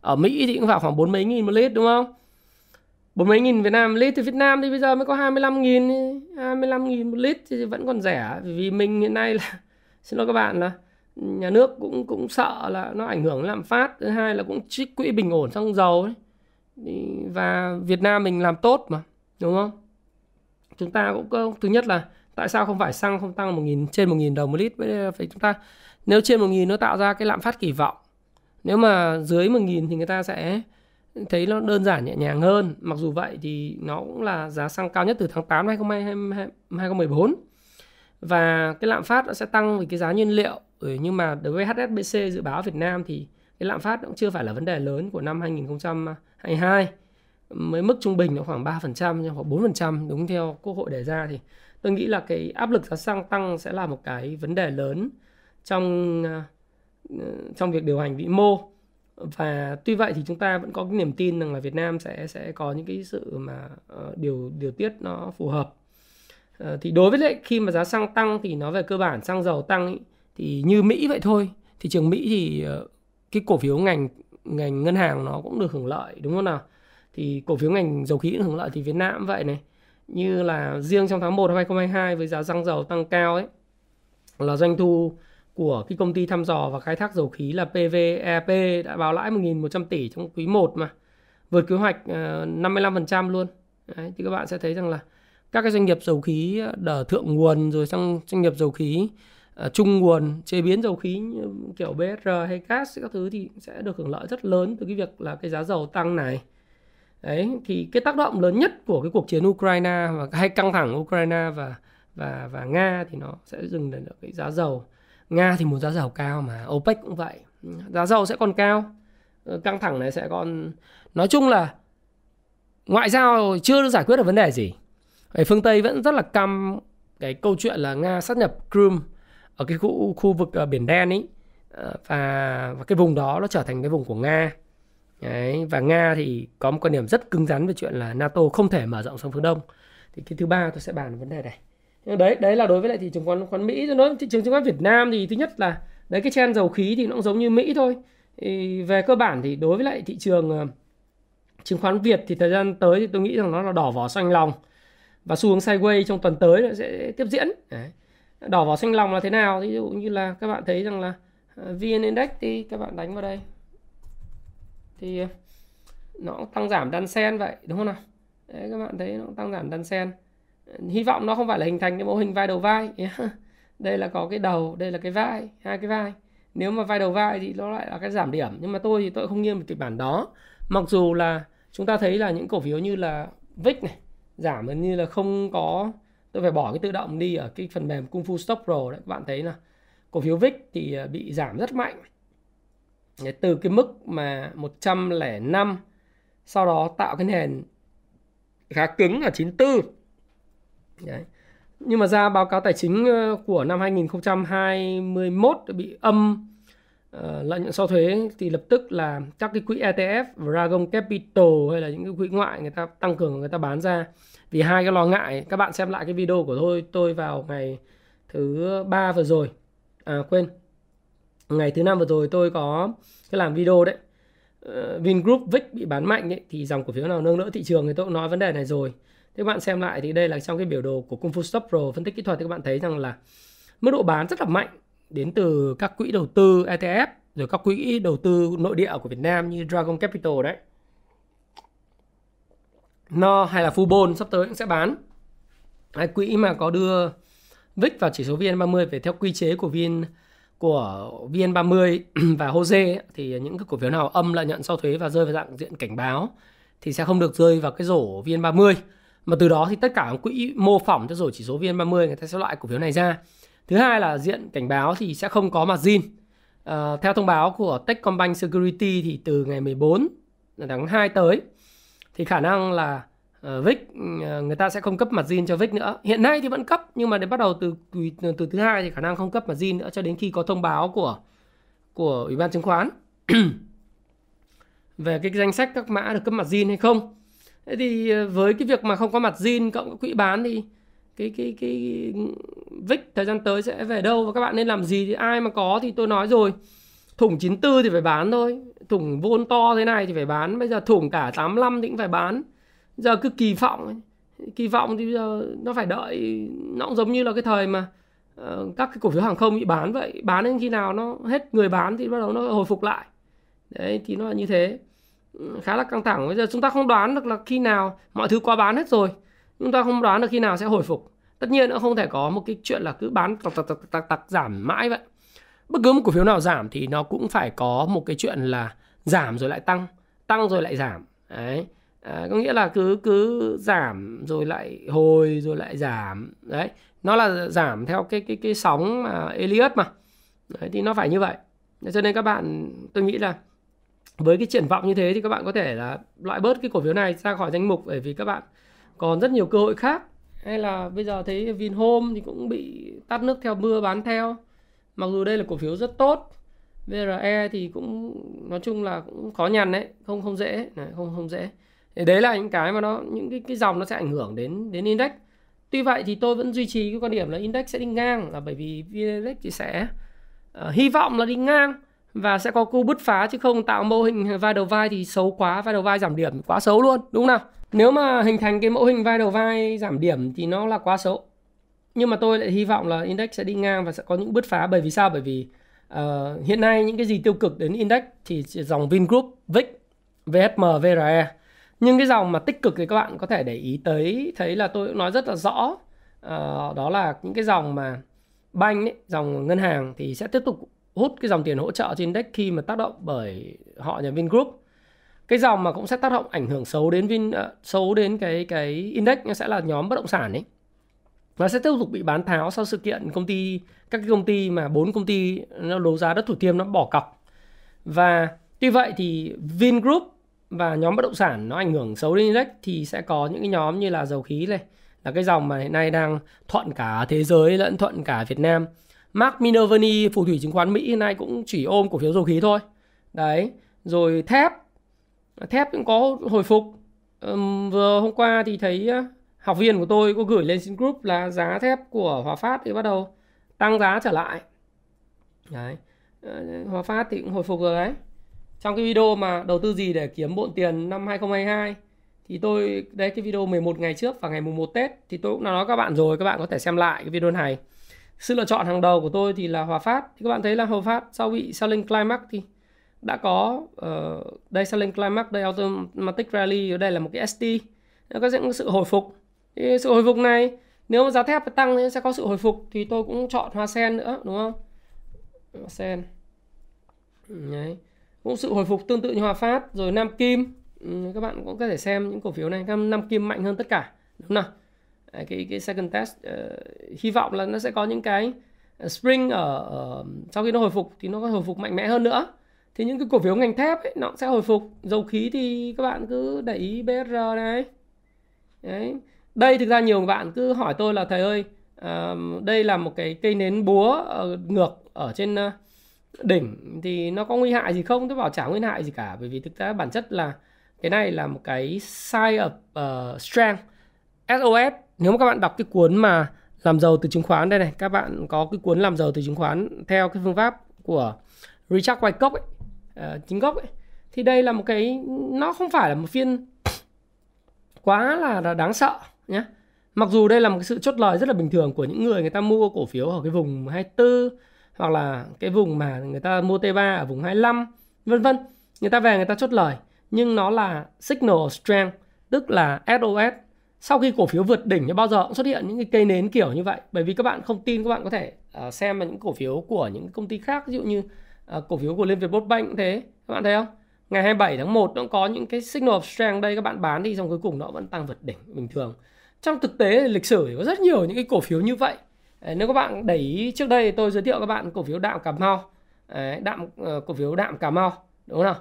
Ở Mỹ thì cũng vào khoảng bốn mấy nghìn một lít, đúng không? bốn mấy nghìn Việt Nam một lít, thì Việt Nam thì bây giờ mới có 25 nghìn 25 nghìn một lít thì vẫn còn rẻ. Vì mình hiện nay là, xin lỗi các bạn là, nhà nước cũng cũng sợ là nó ảnh hưởng lạm phát. Thứ hai là cũng trích quỹ bình ổn xăng dầu ấy. Và Việt Nam mình làm tốt mà, đúng không? Chúng ta cũng có, thứ nhất là tại sao không phải xăng không tăng một nghìn, trên một nghìn đồng một lít? Phải chúng ta nếu trên một nghìn nó tạo ra cái lạm phát kỳ vọng nếu mà dưới 1.000 thì người ta sẽ thấy nó đơn giản nhẹ nhàng hơn. Mặc dù vậy thì nó cũng là giá xăng cao nhất từ tháng 8 năm 2014 và cái lạm phát nó sẽ tăng vì cái giá nhiên liệu. Ừ, nhưng mà đối với HSBC dự báo Việt Nam thì cái lạm phát cũng chưa phải là vấn đề lớn của năm 2022 mới mức trung bình nó khoảng 3% hoặc 4% đúng theo quốc hội đề ra thì tôi nghĩ là cái áp lực giá xăng tăng sẽ là một cái vấn đề lớn trong ờ, ờ, trong việc điều hành vĩ mô. Và tuy vậy thì chúng ta vẫn có cái niềm tin rằng là Việt Nam sẽ sẽ có những cái sự mà ờ, điều điều tiết nó phù hợp. Thì đối với lại khi mà giá xăng tăng thì nó về cơ bản xăng dầu tăng ý, thì như Mỹ vậy thôi. Thị trường Mỹ thì cái cổ phiếu ngành ngành ngân hàng nó cũng được hưởng lợi đúng không nào? Thì cổ phiếu ngành dầu khí cũng hưởng lợi. Thì Việt Nam cũng vậy này. Như là riêng trong tháng 1 năm 2022 với giá xăng dầu tăng cao ấy là doanh thu của cái công ty thăm dò và khai thác dầu khí là PVEP đã báo lãi 1.100 tỷ trong quý 1 mà vượt kế hoạch ờ, 55% luôn. Đấy, thì các bạn sẽ thấy rằng là các cái doanh nghiệp dầu khí đờ thượng nguồn rồi sang doanh nghiệp dầu khí ờ, trung nguồn chế biến dầu khí kiểu BSR hay gas các thứ thì sẽ được hưởng lợi rất lớn từ cái việc là cái giá dầu tăng này. Đấy thì cái tác động lớn nhất của cái cuộc chiến Ukraine và hay căng thẳng Ukraine và và và Nga thì nó sẽ dừng đến cái giá dầu Nga thì muốn giá dầu cao mà OPEC cũng vậy. Giá dầu sẽ còn cao. Ờ, căng thẳng này sẽ còn nói chung là ngoại giao chưa giải quyết được vấn đề gì. Ở phương Tây vẫn rất là căm cái câu chuyện là Nga sát nhập Crimea ở cái khu khu vực ờ, biển đen ấy. Ờ, và và cái vùng đó nó trở thành cái vùng của Nga. Đấy, và Nga thì có một quan điểm rất cứng rắn về chuyện là NATO không thể mở rộng sang phương Đông. Thì cái thứ ba tôi sẽ bàn vấn đề này đấy đấy là đối với lại thị trường khoán khoán Mỹ. Nói thị trường chứng khoán Việt Nam thì thứ nhất là, đấy, cái trend dầu khí thì nó cũng giống như Mỹ thôi. Thì về cơ bản thì đối với lại thị trường ờ, chứng khoán Việt thì thời gian tới thì tôi nghĩ rằng nó là đỏ vỏ xanh lòng. Và xu hướng sideways trong tuần tới nó sẽ tiếp diễn. Đấy. đỏ vỏ xanh lòng là thế nào? Ví dụ như là các bạn thấy rằng là ờ, VN Index thì các bạn đánh vào đây. Thì ờ, nó tăng giảm đan sen vậy, đúng không nào? Đấy, các bạn thấy nó tăng giảm đan sen hy vọng nó không phải là hình thành cái mô hình vai đầu vai. Đây là có cái đầu, đây là cái vai, hai cái vai. Nếu mà vai đầu vai thì nó lại là cái giảm điểm. Nhưng mà tôi thì tôi không nghiêng về kịch bản đó. Mặc dù là chúng ta thấy là những cổ phiếu như là VIX này, giảm gần như là không có, tôi phải bỏ cái tự động đi ở cái phần mềm Kung Fu Stop Pro đấy, các bạn thấy là cổ phiếu VIX thì à, bị giảm rất mạnh. Từ cái mức mà 105 sau đó tạo cái nền khá cứng ở 94 Đấy. Nhưng mà ra báo cáo tài chính ờ, của năm 2021 bị âm uh, lợi nhuận sau thuế thì lập tức là các cái quỹ ETF Dragon Capital hay là những cái quỹ ngoại người ta tăng cường người ta bán ra. Vì hai cái lo ngại các bạn xem lại cái video của tôi tôi vào ngày thứ ba vừa rồi. À quên. Ngày thứ năm vừa rồi tôi có cái làm video đấy. Uh, Vingroup VIX bị bán mạnh ấy, thì dòng cổ phiếu nào nâng đỡ thị trường thì tôi cũng nói vấn đề này rồi các bạn xem lại thì đây là trong cái biểu đồ của Kung Fu Stop Pro phân tích kỹ thuật thì các bạn thấy rằng là mức độ bán rất là mạnh đến từ các quỹ đầu tư ETF rồi các quỹ đầu tư nội địa của Việt Nam như Dragon Capital đấy. No hay là Fubon sắp tới cũng sẽ bán. Hay quỹ mà có đưa VIX vào chỉ số VN30 về theo quy chế của VN của VN30 và HOSE thì những cái cổ phiếu nào âm lợi nhuận sau thuế và rơi vào dạng diện cảnh báo thì sẽ không được rơi vào cái rổ VN30 mà từ đó thì tất cả các quỹ mô phỏng cho rồi chỉ số VN30 người ta sẽ loại cổ phiếu này ra thứ hai là diện cảnh báo thì sẽ không có margin à, theo thông báo của Techcombank Security thì từ ngày 14 tháng 2 tới thì khả năng là uh, VIX uh, người ta sẽ không cấp margin cho VIX nữa. Hiện nay thì vẫn cấp nhưng mà đến bắt đầu từ từ, từ thứ hai thì khả năng không cấp margin nữa cho đến khi có thông báo của của Ủy ban chứng khoán về cái danh sách các mã được cấp margin hay không. Thế thì ờ, với cái việc mà không có mặt zin cộng quỹ bán thì cái cái cái VIX thời gian tới sẽ về đâu và các bạn nên làm gì? Thì ai mà có thì tôi nói rồi. Thủng 94 thì phải bán thôi. Thủng vôn to thế này thì phải bán. Bây giờ thủng cả 85 thì cũng phải bán. Giờ cứ kỳ vọng kỳ vọng thì bây giờ nó phải đợi nó cũng giống như là cái thời mà uh, các cái cổ phiếu hàng không bị bán vậy. Bán đến khi nào nó hết người bán thì bắt đầu nó hồi phục lại. Đấy thì nó là như thế khá là căng thẳng. Bây giờ chúng ta không đoán được là khi nào mọi thứ qua bán hết rồi. Chúng ta không đoán được khi nào sẽ hồi phục. Tất nhiên nó không thể có một cái chuyện là cứ bán tặc tặc tặc tặc, tặc giảm mãi vậy. Bất cứ một cổ phiếu nào giảm thì nó cũng phải có một cái chuyện là giảm rồi lại tăng tăng rồi lại giảm. Đấy. À, có nghĩa là cứ cứ giảm rồi lại hồi rồi lại giảm. Đấy. Nó là giảm theo cái cái cái sóng mà Elliott mà. Đấy, thì nó phải như vậy. Cho nên các bạn tôi nghĩ là với cái triển vọng như thế thì các bạn có thể là loại bớt cái cổ phiếu này ra khỏi danh mục bởi vì các bạn còn rất nhiều cơ hội khác. Hay là bây giờ thấy Vinhome thì cũng bị tắt nước theo mưa bán theo. Mặc dù đây là cổ phiếu rất tốt VRE thì cũng nói chung là cũng khó nhằn đấy không không dễ này, không không dễ. Thì đấy là những cái mà nó những cái cái dòng nó sẽ ảnh hưởng đến đến index. Tuy vậy thì tôi vẫn duy trì cái quan điểm là index sẽ đi ngang là bởi vì index thì sẽ uh, hy vọng là đi ngang và sẽ có cú bứt phá chứ không tạo mô hình vai đầu vai thì xấu quá vai đầu vai giảm điểm quá xấu luôn đúng không nào? Nếu mà hình thành cái mẫu hình vai đầu vai giảm điểm thì nó là quá xấu. Nhưng mà tôi lại hy vọng là index sẽ đi ngang và sẽ có những bứt phá. Bởi vì sao? Bởi vì uh, hiện nay những cái gì tiêu cực đến index thì dòng Vingroup, vic vhm VRE nhưng cái dòng mà tích cực thì các bạn có thể để ý tới thấy là tôi cũng nói rất là rõ. Uh, đó là những cái dòng mà banh ấy, dòng ngân hàng thì sẽ tiếp tục hút cái dòng tiền hỗ trợ trên index khi mà tác động bởi họ nhà Vingroup. Cái dòng mà cũng sẽ tác động ảnh hưởng xấu đến Vin uh, xấu đến cái cái index nó sẽ là nhóm bất động sản ấy. Nó sẽ tiếp tục bị bán tháo sau sự kiện công ty các cái công ty mà bốn công ty nó đấu giá đất thủ thiêm nó bỏ cọc. Và tuy vậy thì Vingroup và nhóm bất động sản nó ảnh hưởng xấu đến index thì sẽ có những cái nhóm như là dầu khí này là cái dòng mà hiện nay đang thuận cả thế giới lẫn thuận cả Việt Nam. Mark Minervini phù thủy chứng khoán Mỹ hiện nay cũng chỉ ôm cổ phiếu dầu khí thôi. Đấy rồi thép. Thép cũng có hồi phục. Um, vừa hôm qua thì thấy ờ, học viên của tôi có gửi lên xin group là giá thép của Hòa Phát thì bắt đầu tăng giá trở lại. Đấy ờ, Hòa Phát thì cũng hồi phục rồi đấy. Trong cái video mà đầu tư gì để kiếm bộn tiền năm 2022 thì tôi đây cái video 11 ngày trước và ngày mùng 1 Tết thì tôi cũng đã nói các bạn rồi các bạn có thể xem lại cái video này sự lựa chọn hàng đầu của tôi thì là Hòa Phát. Thì các bạn thấy là Hòa Phát sau bị selling climax thì đã có uh, đây selling climax đây automatic rally đây là một cái ST nó có những sự hồi phục. Thì sự hồi phục này nếu mà giá thép tăng thì sẽ có sự hồi phục. Thì tôi cũng chọn hoa sen nữa đúng không? Hoa sen. Đấy. Cũng sự hồi phục tương tự như hòa phát. Rồi nam kim. Ừ, các bạn cũng có thể xem những cổ phiếu này. Nam kim mạnh hơn tất cả. Đúng không nào? Cái cái second test uh, hy vọng là nó sẽ có những cái ờ, spring ở, ở sau khi nó hồi phục thì nó có hồi phục mạnh mẽ hơn nữa. Thì những cái cổ phiếu ngành thép ấy, nó sẽ hồi phục. Dầu khí thì các bạn cứ để ý BR này. Đấy. Đây thực ra nhiều bạn cứ hỏi tôi là thầy ơi uh, đây là một cái cây nến búa uh, ngược ở trên uh, đỉnh thì nó có nguy hại gì không? Tôi bảo chả nguy hại gì cả bởi vì thực ra bản chất là cái này là một cái sign of uh, strength SOS nếu mà các bạn đọc cái cuốn mà làm giàu từ chứng khoán đây này các bạn có cái cuốn làm giàu từ chứng khoán theo cái phương pháp của Richard Wyckoff ấy, uh, chính gốc ấy thì đây là một cái nó không phải là một phiên quá là, là đáng sợ nhé mặc dù đây là một cái sự chốt lời rất là bình thường của những người người ta mua cổ phiếu ở cái vùng 24 hoặc là cái vùng mà người ta mua T3 ở vùng 25 vân vân. Người ta về người ta chốt lời nhưng nó là signal strength tức là SOS sau khi cổ phiếu vượt đỉnh thì bao giờ cũng xuất hiện những cái cây nến kiểu như vậy. Bởi vì các bạn không tin các bạn có thể uh, xem là những cổ phiếu của những công ty khác. Ví dụ như uh, cổ phiếu của Liên Việt Bank cũng thế. Các bạn thấy không? Ngày 27 tháng 1 nó có những cái signal of strength đây. Các bạn bán đi xong cuối cùng nó vẫn tăng vượt đỉnh bình thường. Trong thực tế lịch sử có rất nhiều những cái cổ phiếu như vậy. Nếu các bạn để ý trước đây tôi giới thiệu các bạn cổ phiếu đạm cà mau. Đạm ờ, cổ phiếu đạm cà mau đúng không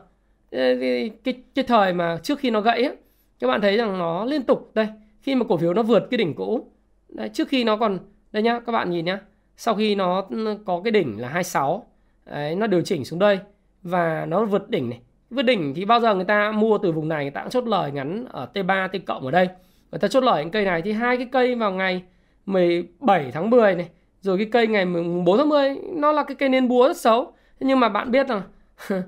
cái, cái, cái thời mà trước khi nó gãy ấy, các bạn thấy rằng nó liên tục đây khi mà cổ phiếu nó vượt cái đỉnh cũ đấy, trước khi nó còn đây nhá các bạn nhìn nhá sau khi nó ừ, có cái đỉnh là 26 đấy, nó điều chỉnh xuống đây và nó vượt đỉnh này. Vượt đỉnh thì bao giờ người ta mua từ vùng này người ta cũng chốt lời ngắn ở T3 T cộng ở đây. Người ta chốt lời những cây này thì hai cái cây vào ngày 17 tháng 10 này rồi cái cây ngày 4 tháng 10 nó là cái cây nến búa rất xấu. Nhưng mà bạn biết rằng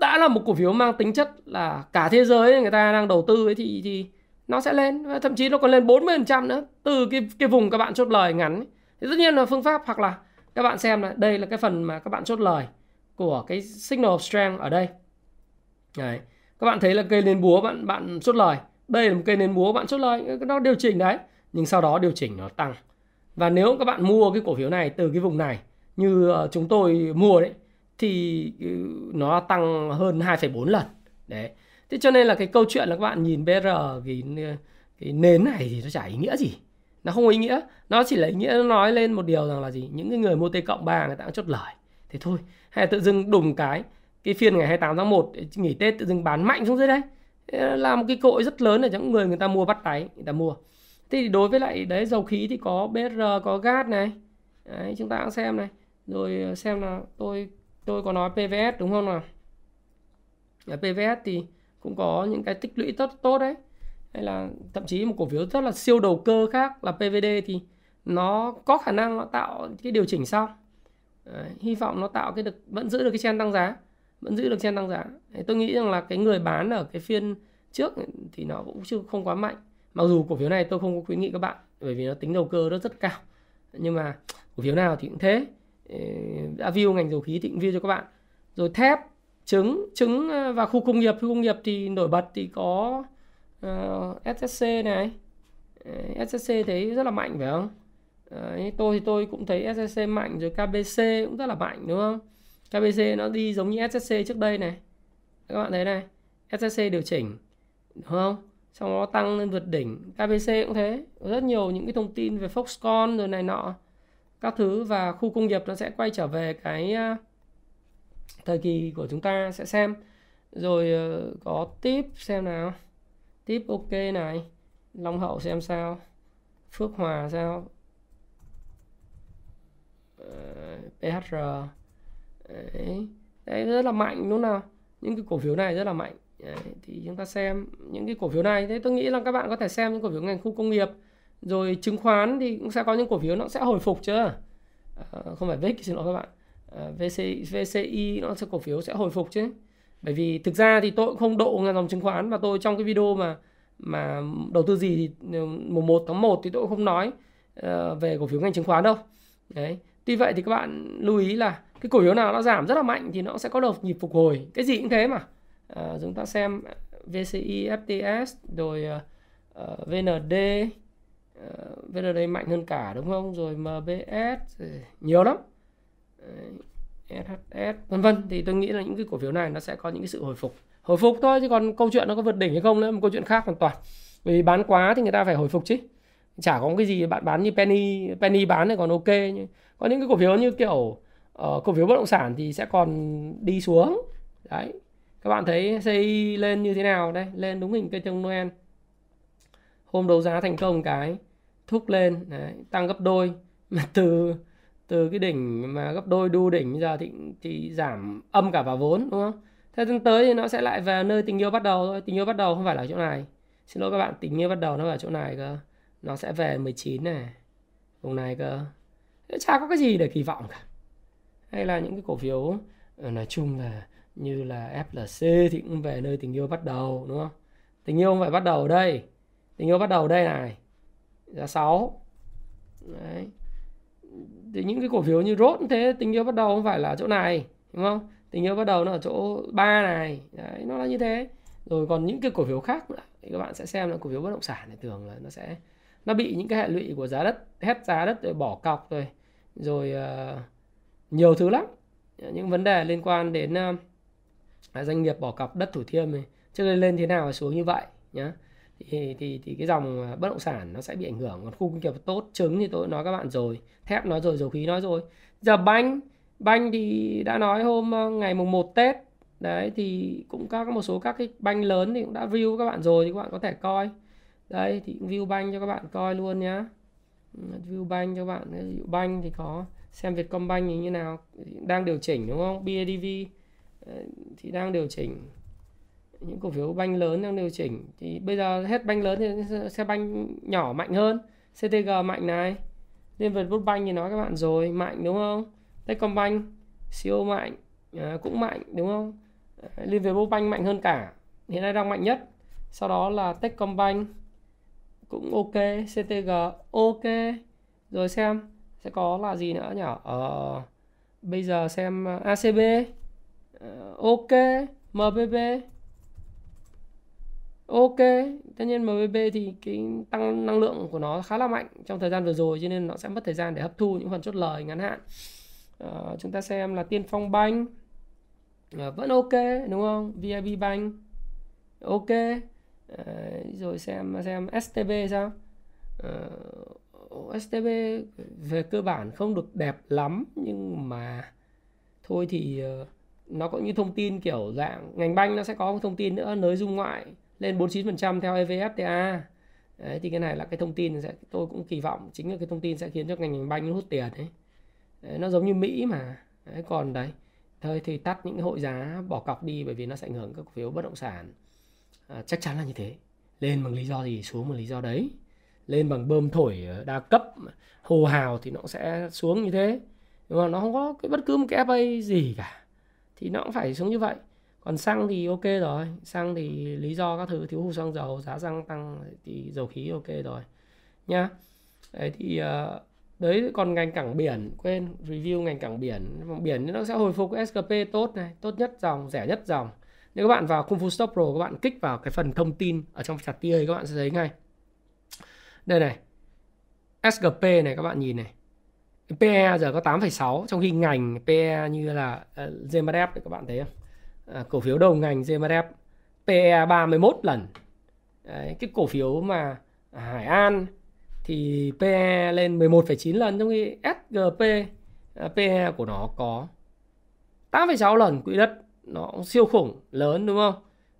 đã là một cổ phiếu mang tính chất là cả thế giới người ta đang đầu tư ấy thì thì nó sẽ lên thậm chí nó còn lên 40% nữa từ cái cái vùng các bạn chốt lời ngắn ấy. thì tất nhiên là phương pháp hoặc là các bạn xem là đây là cái phần mà các bạn chốt lời của cái signal of strength ở đây. Đấy. các bạn thấy là cây nến búa bạn bạn chốt lời. Đây là một cây nến búa bạn chốt lời nó điều chỉnh đấy nhưng sau đó điều chỉnh nó tăng. Và nếu các bạn mua cái cổ phiếu này từ cái vùng này như ờ, chúng tôi mua đấy thì ừ, nó tăng hơn 2,4 lần. Đấy thế cho nên là cái câu chuyện là các bạn nhìn BR cái, cái nến này thì nó chả ý nghĩa gì. Nó không có ý nghĩa. Nó chỉ là ý nghĩa nó nói lên một điều rằng là gì? Những cái người mua T cộng 3 người ta cũng chốt lời. Thế thôi. Hay là tự dưng đùng cái cái phiên ngày 28 tháng 1 nghỉ Tết tự dưng bán mạnh xuống dưới đây là một cái cội rất lớn để cho những người người ta mua bắt đáy người ta mua. Thì đối với lại đấy dầu khí thì có BR có gas này. Đấy, chúng ta cũng xem này. Rồi ờ, xem là tôi tôi có nói PVS đúng không nào? Ở PVS thì cũng có những cái tích lũy tốt tốt đấy. Hay là thậm chí một cổ phiếu rất là siêu đầu cơ khác là PVD thì nó có khả năng nó tạo cái điều chỉnh sau. Đấy, hy vọng nó tạo cái được vẫn giữ được cái trend tăng giá vẫn giữ được trend tăng giá. Đấy, tôi nghĩ rằng là cái người bán ở cái phiên trước thì nó cũng chưa không quá mạnh. Mặc dù cổ phiếu này tôi không có khuyến nghị các bạn bởi vì nó tính đầu cơ nó rất cao. Nhưng mà cổ phiếu nào thì cũng thế. Đã view ngành dầu khí thì cũng view cho các bạn. Rồi thép trứng trứng ờ, và khu công nghiệp. Khu công nghiệp thì nổi bật thì có ờ, uh, SSC này. SSC thấy rất là mạnh phải không? Đấy, tôi thì tôi cũng thấy SSC mạnh rồi KBC cũng rất là mạnh đúng không? KBC nó đi giống như SSC trước đây này. Các bạn thấy này SSC điều chỉnh đúng không? Xong nó tăng lên vượt đỉnh. KBC cũng thế có rất nhiều những cái thông tin về Foxconn rồi này nọ các thứ và khu công nghiệp nó sẽ quay trở về cái uh, thời kỳ của chúng ta sẽ xem. Rồi ờ, có tip xem nào. Tip ok này. Long Hậu xem sao. Phước Hòa sao. Ờ, PHR đấy. đấy rất là mạnh đúng không nào? Những cái cổ phiếu này rất là mạnh. Đấy, thì chúng ta xem những cái cổ phiếu này. Thế tôi nghĩ là các bạn có thể xem những cổ phiếu ngành khu công nghiệp. Rồi chứng khoán thì cũng sẽ có những cổ phiếu nó sẽ hồi phục chứ. À, không phải VIX xin lỗi các bạn. Ờ, VCI, VCI nó sẽ cổ phiếu sẽ hồi phục chứ. Bởi vì thực ra thì tôi cũng không độ ngành dòng chứng khoán và tôi trong cái video mà mà đầu tư gì thì ừ, mùng 1 tháng 1 thì tôi cũng không nói uh, về cổ phiếu ngành chứng khoán đâu. Đấy. Tuy vậy thì các bạn lưu ý là cái cổ phiếu nào nó giảm rất là mạnh thì nó sẽ có đợt nhịp phục hồi. Cái gì cũng thế mà. À, chúng ta xem VCI FTS rồi uh, VND uh, VND mạnh hơn cả đúng không? Rồi MBS nhiều lắm. SHS vân vân. Thì tôi nghĩ là những cái cổ phiếu này nó sẽ có những cái sự hồi phục. Hồi phục thôi chứ còn câu chuyện nó có vượt đỉnh hay không nữa một câu chuyện khác hoàn toàn. Vì bán quá thì người ta phải hồi phục chứ. Chả có cái gì bạn bán như penny penny bán thì còn ok nhưng có những cái cổ phiếu như kiểu uh, cổ phiếu bất động sản thì sẽ còn đi xuống. Đấy. Các bạn thấy CI lên như thế nào đây? Lên đúng hình cây trông Noel. Hôm đấu giá thành công cái thúc lên. Đấy, tăng gấp đôi. Mà từ từ cái đỉnh mà gấp đôi đu đỉnh bây giờ thì thì giảm âm cả vào vốn, đúng không? Thế tương tới thì nó sẽ lại về nơi tình yêu bắt đầu thôi. Tình yêu bắt đầu không phải là chỗ này. Xin lỗi các bạn, tình yêu bắt đầu nó ở chỗ này cơ. Nó sẽ về 19 này. Vùng này cơ. Chả có cái gì để kỳ vọng cả. Hay là những cái cổ phiếu ờ, nói chung là như là FLC thì cũng về nơi tình yêu bắt đầu, đúng không? Tình yêu không phải bắt đầu ở đây. Tình yêu bắt đầu đây này. Giá 6 đấy thì những cái cổ phiếu như rốt thế tình yêu bắt đầu không phải là chỗ này đúng không? Tình yêu bắt đầu nó ở chỗ ba này đấy nó là như thế. Rồi còn những cái cổ phiếu khác nữa thì các bạn sẽ xem là cổ phiếu bất động sản thì thường là nó sẽ nó bị những cái hệ lụy của giá đất hết giá đất rồi bỏ cọc rồi rồi uh, nhiều thứ lắm. Những vấn đề liên quan đến uh, doanh nghiệp bỏ cọc đất thủ thiêm này trước đây lên thế nào xuống như vậy nhá thì, thì thì cái dòng à, bất động sản nó sẽ bị ảnh hưởng. Còn khu công nghiệp tốt trứng thì tôi nói các bạn rồi thép nói rồi dầu khí nói rồi. Giờ banh banh thì đã nói hôm à, ngày mùng 1 Tết. Đấy thì cũng các một số các cái banh lớn thì cũng đã view các bạn rồi thì các bạn có thể coi. Đây thì view banh cho các bạn coi luôn nhá. Ừ, view banh cho bạn ví dụ banh thì có xem Vietcombank như thế nào đang điều chỉnh đúng không? BIDV thì đang điều chỉnh những cổ phiếu banh lớn đang điều chỉnh thì bây giờ hết banh lớn thì xe banh nhỏ mạnh hơn. CTG mạnh này Liên Việt Banh thì nói các bạn rồi mạnh đúng không? Techcombank siêu mạnh à, cũng mạnh đúng không? À, Liên Việt Banh mạnh hơn cả hiện nay đang mạnh nhất. Sau đó là Techcombank cũng ok CTG ok. Rồi xem sẽ có là gì nữa nhỉ? Ờ, bây giờ xem à, ACB à, ok. MBB ok tất nhiên MBB thì cái tăng năng lượng của nó khá là mạnh trong thời gian vừa rồi cho nên nó sẽ mất thời gian để hấp thu những phần chốt lời ngắn hạn. À, chúng ta xem là Tiên Phong Bank à, ờ, vẫn ok đúng không? VIB Bank ok. À, rồi xem xem STB sao? À, STB về cơ bản không được đẹp lắm nhưng mà thôi thì nó có những thông tin kiểu dạng ngành banh nó sẽ có thông tin nữa nới dung ngoại lên 49% theo EVFTA Đấy, thì cái này là cái thông tin sẽ tôi cũng kỳ vọng chính là cái thông tin sẽ khiến cho ngành banh hút tiền ấy. Đấy nó giống như Mỹ mà. Đấy, còn đấy thôi thì tắt những hội giá bỏ cọc đi bởi vì nó sẽ ảnh hưởng các cổ phiếu bất động sản. À, chắc chắn là như thế. Lên bằng lý do gì xuống bằng lý do đấy. Lên bằng bơm thổi đa cấp hồ hào thì nó sẽ xuống như thế. Nhưng mà nó không có cái bất cứ một cái FA gì cả. Thì nó cũng phải xuống như vậy còn xăng thì ok rồi. Xăng thì lý do các thứ thiếu hụt xăng dầu giá xăng tăng thì dầu khí ok rồi nhá. Đấy thì uh, đấy còn ngành cảng biển quên review ngành cảng biển. Biển nó sẽ hồi phục SKP tốt này tốt nhất dòng rẻ nhất dòng. Nếu các bạn vào Kung Fu Stop Pro các bạn kích vào cái phần thông tin ở trong chart tia các bạn sẽ thấy ngay. Đây này SGP này các bạn nhìn này. PE giờ có 8,6 trong khi ngành PE như là uh, ờ, các bạn thấy không? À, cổ phiếu đầu ngành GMRF PE 31 lần. Đấy, cái cổ phiếu mà Hải An thì PE lên 11,9 lần trong khi SGP à, PE của nó có 8,6 lần quỹ đất. Nó siêu khủng lớn đúng không?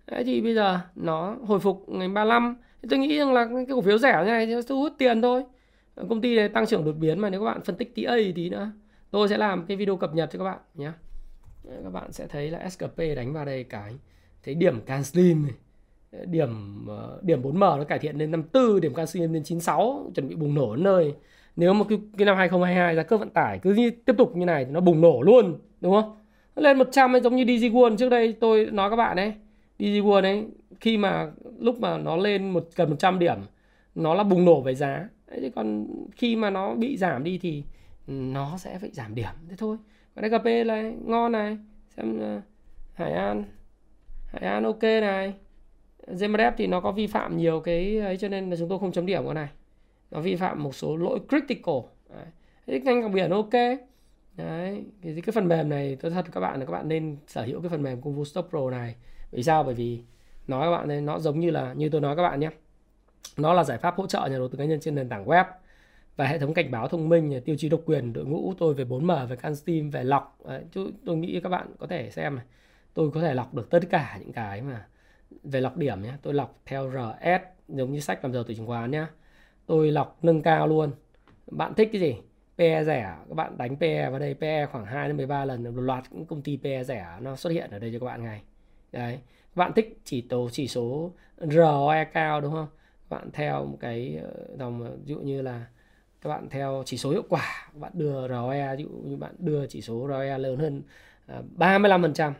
Đấy thì bây giờ nó hồi phục ngày 35 thì tôi nghĩ rằng là cái cổ phiếu rẻ như này thì nó thu hút tiền thôi. Công ty này tăng trưởng đột biến mà nếu các bạn phân tích tí A tí nữa tôi sẽ làm cái video cập nhật cho các bạn nhé các bạn sẽ thấy là SKP đánh vào đây cái thấy điểm CanSlim này. Điểm ờ, điểm 4M nó cải thiện lên 54 điểm CanSlim lên 96 chuẩn bị bùng nổ nơi. Nếu mà cái, cái năm 2022 giá cước vận tải cứ như, tiếp tục như này thì nó bùng nổ luôn đúng không? Nó lên 100 ấy, giống như DG World trước đây tôi nói các bạn đấy DG World ấy khi mà lúc mà nó lên một gần 100 điểm nó là bùng nổ về giá. Đấy, chứ còn khi mà nó bị giảm đi thì nó sẽ phải giảm điểm thế thôi còn đây này ngon này. Xem uh, Hải An. Hải An ok này. Zemrep thì nó có vi phạm nhiều cái ấy cho nên là chúng tôi không chấm điểm con này. Nó vi phạm một số lỗi critical. Đấy. Thế ngành cảng biển ok. Đấy. Thì cái phần mềm này tôi thật các bạn là các bạn nên sở hữu cái phần mềm Kung Fu Stop Pro này. Vì sao? Bởi vì nói các bạn đây nó giống như là như tôi nói các bạn nhé. Nó là giải pháp hỗ trợ nhà đầu tư cá nhân trên nền tảng web và hệ thống cảnh báo thông minh tiêu chí độc quyền đội ngũ tôi về 4M về CanSteam về lọc. Đấy, tôi nghĩ các bạn có thể xem này tôi có thể lọc được tất cả những cái mà về lọc điểm nhé. Tôi lọc theo RS giống như sách làm giàu từ chứng khoán nhé. Tôi lọc nâng cao luôn. Bạn thích cái gì? PE rẻ các bạn đánh PE vào đây PE khoảng 2 đến 13 lần một loạt những công ty PE rẻ nó xuất hiện ở đây cho các bạn ngay. Đấy các bạn thích chỉ tổ chỉ số ROE cao đúng không? Các bạn theo một cái ờ, dòng ờ, ví dụ như là các bạn theo chỉ số hiệu quả các bạn đưa ROE ví dụ như bạn đưa chỉ số ROE lớn hơn à, 35%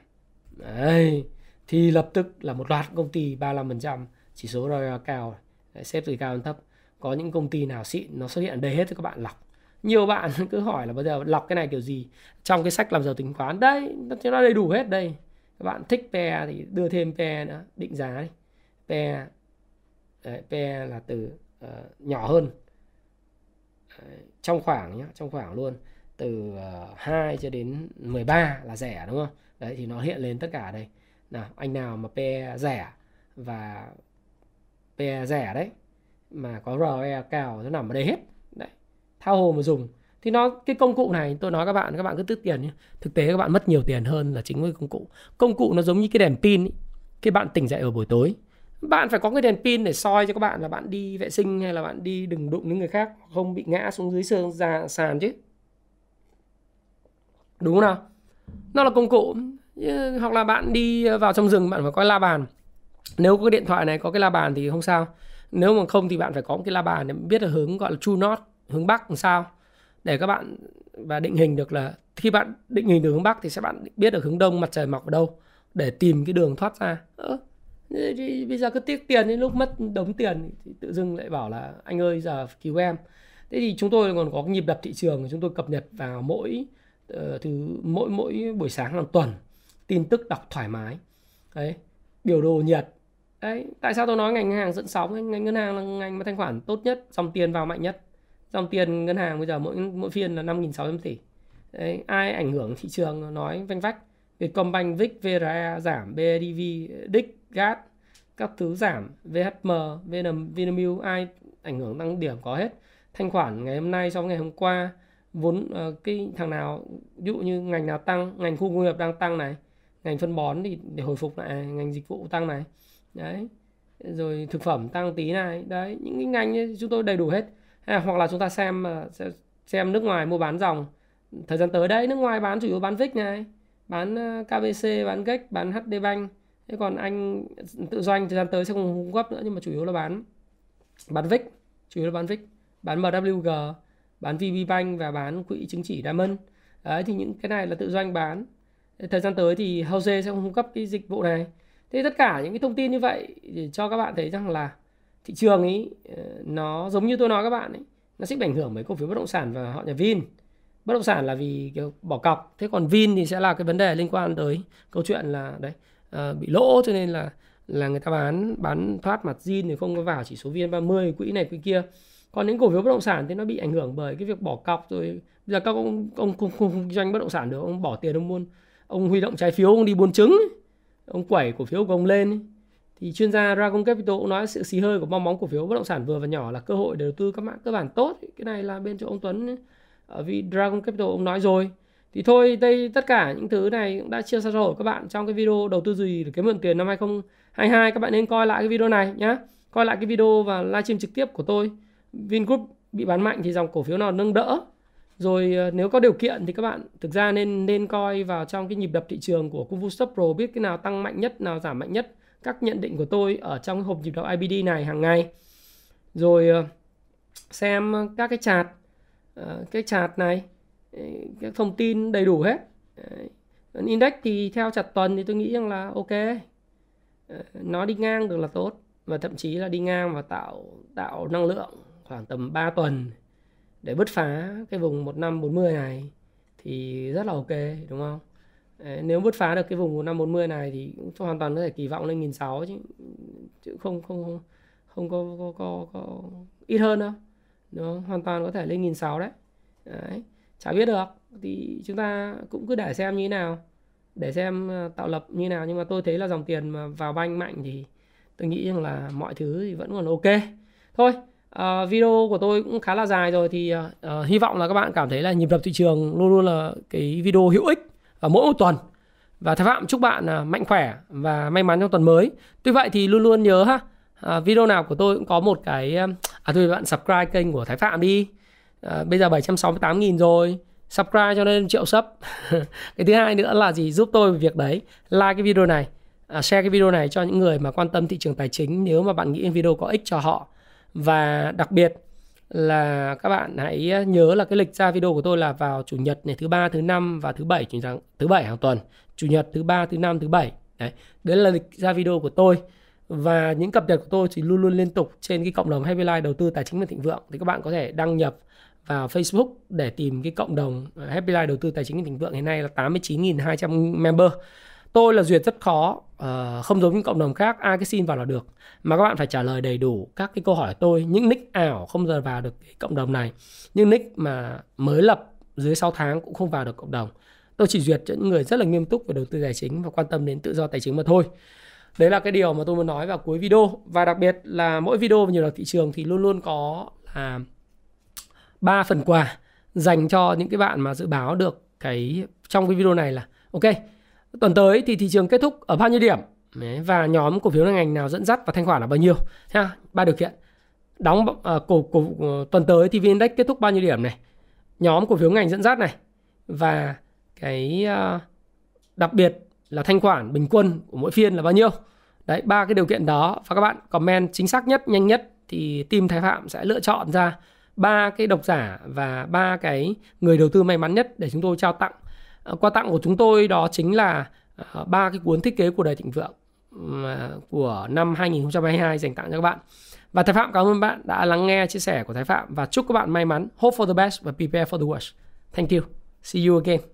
đấy thì lập tức là một loạt công ty 35% chỉ số ROE cao xếp từ cao đến thấp. Có những công ty nào xịn nó xuất hiện ở đây hết thì các bạn lọc. Nhiều bạn cứ hỏi là bây giờ lọc cái này kiểu gì? Trong cái sách làm giàu tính khoán đây nó đầy đủ hết đây. Các bạn thích PE thì đưa thêm PE nữa định giá đi. PE PE là từ uh, nhỏ hơn trong khoảng nhá, trong khoảng luôn, từ ờ, 2 cho đến 13 là rẻ, đúng không? Đấy, thì nó hiện lên tất cả đây. Nào, anh nào mà PE rẻ và PE rẻ đấy, mà có ROE cao nó nằm ở đây hết, đấy thao hồ mà dùng. Thì nó, cái công cụ này, tôi nói các bạn các bạn cứ tích tiền nhé. Thực tế các bạn mất nhiều tiền hơn là chính với công cụ. Công cụ nó giống như cái đèn pin ý. cái bạn tỉnh dậy ở buổi tối bạn phải có cái đèn pin để soi cho các bạn là bạn đi vệ sinh hay là bạn đi đừng đụng đến người khác, không bị ngã xuống dưới sương, ra sàn chứ. Đúng không nào? Nó là công cụ. Hoặc là bạn đi vào trong rừng, bạn phải có la bàn. Nếu có cái điện thoại này, có cái la bàn thì không sao. Nếu mà không thì bạn phải có một cái la bàn để biết là hướng, gọi là true north, hướng bắc làm sao. Để các bạn, và định hình được là khi bạn định hình được hướng bắc thì sẽ bạn biết được hướng đông, mặt trời mọc ở đâu để tìm cái đường thoát ra thì bây giờ cứ tiếc tiền đến lúc mất đống tiền thì tự dưng lại bảo là anh ơi giờ cứu em. Thế thì chúng tôi còn có nhịp đập thị trường chúng tôi cập nhật vào mỗi uh, thứ mỗi mỗi buổi sáng hàng tuần tin tức đọc thoải mái. Đấy biểu đồ nhiệt. Đấy tại sao tôi nói ngành ngân hàng dẫn sóng? Ngành ngân hàng là ngành mà thanh khoản tốt nhất dòng tiền vào mạnh nhất. Dòng tiền ngân hàng bây giờ mỗi mỗi phiên là 5.600 tỷ. Đấy, ai ảnh hưởng thị trường nói vanh vách. Vietcombank, VIX, VRA giảm, BIDV, DIC, GAT các thứ giảm, VHM, VN, Vinamilk ai ảnh hưởng tăng điểm có hết. Thanh khoản ngày hôm nay so với ngày hôm qua vốn uh, cái thằng nào ví dụ như ngành nào tăng, ngành khu công nghiệp đang tăng này, ngành phân bón thì để hồi phục lại ngành dịch vụ tăng này. Đấy. Rồi thực phẩm tăng tí này. Đấy, những cái ngành ấy, chúng tôi đầy đủ hết. À, hoặc là chúng ta xem ờ, xem nước ngoài mua bán dòng thời gian tới đây nước ngoài bán chủ yếu bán VIX này bán ờ, KBC bán GEC bán HD Bank thế còn anh, tự doanh thời gian tới sẽ không cung cấp nữa, nhưng mà chủ yếu là bán bán VIX, chủ yếu là bán VIX. Bán MWG bán VB Bank và bán quỹ chứng chỉ Diamond. Đấy, thì những cái này là tự doanh bán. Thời gian tới thì Hose sẽ không cung cấp cái dịch vụ này. Thế tất cả những cái thông tin như vậy để cho các bạn thấy rằng là thị trường ấy ờ, nó giống như tôi nói các bạn ấy, nó sẽ bị ảnh hưởng bởi cổ phiếu bất động sản và họ nhà Vin. Bất động sản là vì kiểu bỏ cọc, thế còn Vin thì sẽ là cái vấn đề liên quan tới câu chuyện là, đấy uh, bị lỗ cho nên là là người ta bán bán thoát mặt zin thì không có vào chỉ số vn 30 quỹ này quỹ kia. Còn những cổ phiếu bất động sản thì nó bị ảnh hưởng bởi cái việc bỏ cọc rồi. Bây giờ các ông ông không, không, kinh doanh bất động sản được ông bỏ tiền ông buôn ông huy động trái phiếu ông đi buôn trứng ông quẩy cổ phiếu của ông lên thì chuyên gia Dragon Capital cũng nói sự xì hơi của bong bóng cổ phiếu bất động sản vừa và nhỏ là cơ hội để đầu tư các mạng cơ bản tốt cái này là bên chỗ ông Tuấn ở vì Dragon Capital ông nói rồi thì thôi, đây, tất cả những thứ này cũng đã chia sẻ rồi các bạn trong cái video đầu tư gì để kiếm được tiền năm 2022 các bạn nên coi lại cái video này nhé coi lại cái video và livestream trực tiếp của tôi. Vingroup bị bán mạnh thì dòng cổ phiếu nào nâng đỡ? Rồi ờ, nếu có điều kiện thì các bạn thực ra nên nên coi vào trong cái nhịp đập thị trường của Kung Fu Stop Pro, biết cái nào tăng mạnh nhất, nào giảm mạnh nhất. Các nhận định của tôi ở trong cái hộp nhịp đập IBD này hàng ngày. Rồi ờ, xem các cái chart ờ, cái chart này các thông tin đầy đủ hết. Index thì theo chặt tuần thì tôi nghĩ rằng là ok. Ờ, nó đi ngang được là tốt và thậm chí là đi ngang và tạo tạo năng lượng khoảng tầm 3 tuần để bứt phá cái vùng 1540 này thì rất là ok đúng không? Nếu bứt phá được cái vùng 1540 này thì cũng hoàn toàn có thể kỳ vọng lên 1600 chứ chứ không không không, không có, có, có, có ít hơn đâu đúng không? hoàn toàn có thể lên 1600 đấy. đấy chả biết được. Thì chúng ta cũng cứ để xem như thế nào. Để xem ờ, tạo lập như thế nào. Nhưng mà tôi thấy là dòng tiền mà vào banh mạnh thì tôi nghĩ rằng là mọi thứ thì vẫn còn ok. Thôi uh, video của tôi cũng khá là dài rồi thì uh, uh, hy vọng là các bạn cảm thấy là nhịp đập thị trường luôn luôn là cái video hữu ích ở mỗi một tuần. Và thái phạm chúc bạn uh, mạnh khỏe và may mắn trong tuần mới. Tuy vậy thì luôn luôn nhớ ha uh, video nào của tôi cũng có một cái uh, à thôi bạn subscribe kênh của thái phạm đi à, bây giờ 768.000 rồi. Subscribe cho nên triệu sub. Cái thứ hai nữa là gì? Giúp tôi việc đấy. Like cái video này. À, share cái video này cho những người mà quan tâm thị trường tài chính nếu mà bạn nghĩ video có ích cho họ. Và đặc biệt là các bạn hãy nhớ là cái lịch ra video của tôi là vào chủ nhật này thứ ba thứ năm và thứ bảy chủ nhật thứ bảy hàng tuần. Chủ nhật thứ ba thứ năm thứ bảy. Đấy đấy là lịch ra video của tôi. Và những cập nhật của tôi thì luôn luôn liên tục trên cái cộng đồng Happy Life đầu tư tài chính và thịnh vượng. Thì các bạn có thể đăng nhập vào Facebook để tìm cái cộng đồng ờ, Happy Life đầu tư tài chính thịnh vượng hiện nay là 89.200 member. Tôi là duyệt rất khó uh, không giống những cộng đồng khác ai cái xin vào là được. Mà các bạn phải trả lời đầy đủ các cái câu hỏi tôi những nick ảo không giờ vào được cái cộng đồng này những nick mà mới lập dưới 6 tháng cũng không vào được cộng đồng. Tôi chỉ duyệt cho những người rất là nghiêm túc về đầu tư tài chính và quan tâm đến tự do tài chính mà thôi. Đấy là cái điều mà tôi muốn nói vào cuối video. Và đặc biệt là mỗi video về nhiều thị trường thì luôn luôn có là ba phần quà dành cho những cái bạn mà dự báo được cái trong cái video này là ok tuần tới thì thị trường kết thúc ở bao nhiêu điểm? Và nhóm cổ phiếu ngành nào dẫn dắt và thanh khoản là bao nhiêu? Ha ba điều kiện. Đóng uh, cổ cổ uh, tuần tới thì VN-Index kết thúc bao nhiêu điểm này? Nhóm cổ phiếu ngành dẫn dắt này. Và cái uh, đặc biệt là thanh khoản bình quân của mỗi phiên là bao nhiêu? Đấy ba cái điều kiện đó. Và các bạn comment chính xác nhất nhanh nhất thì team thái phạm sẽ lựa chọn ra ba cái độc giả và ba cái người đầu tư may mắn nhất để chúng tôi trao tặng à, quà tặng của chúng tôi đó chính là à, ba cái cuốn thiết kế của đời thịnh vượng à, của năm 2022 dành tặng cho các bạn. Và Thái Phạm, cảm ơn bạn đã lắng nghe chia sẻ của Thái Phạm và chúc các bạn may mắn. Hope for the best và prepare for the worst. Thank you. See you again.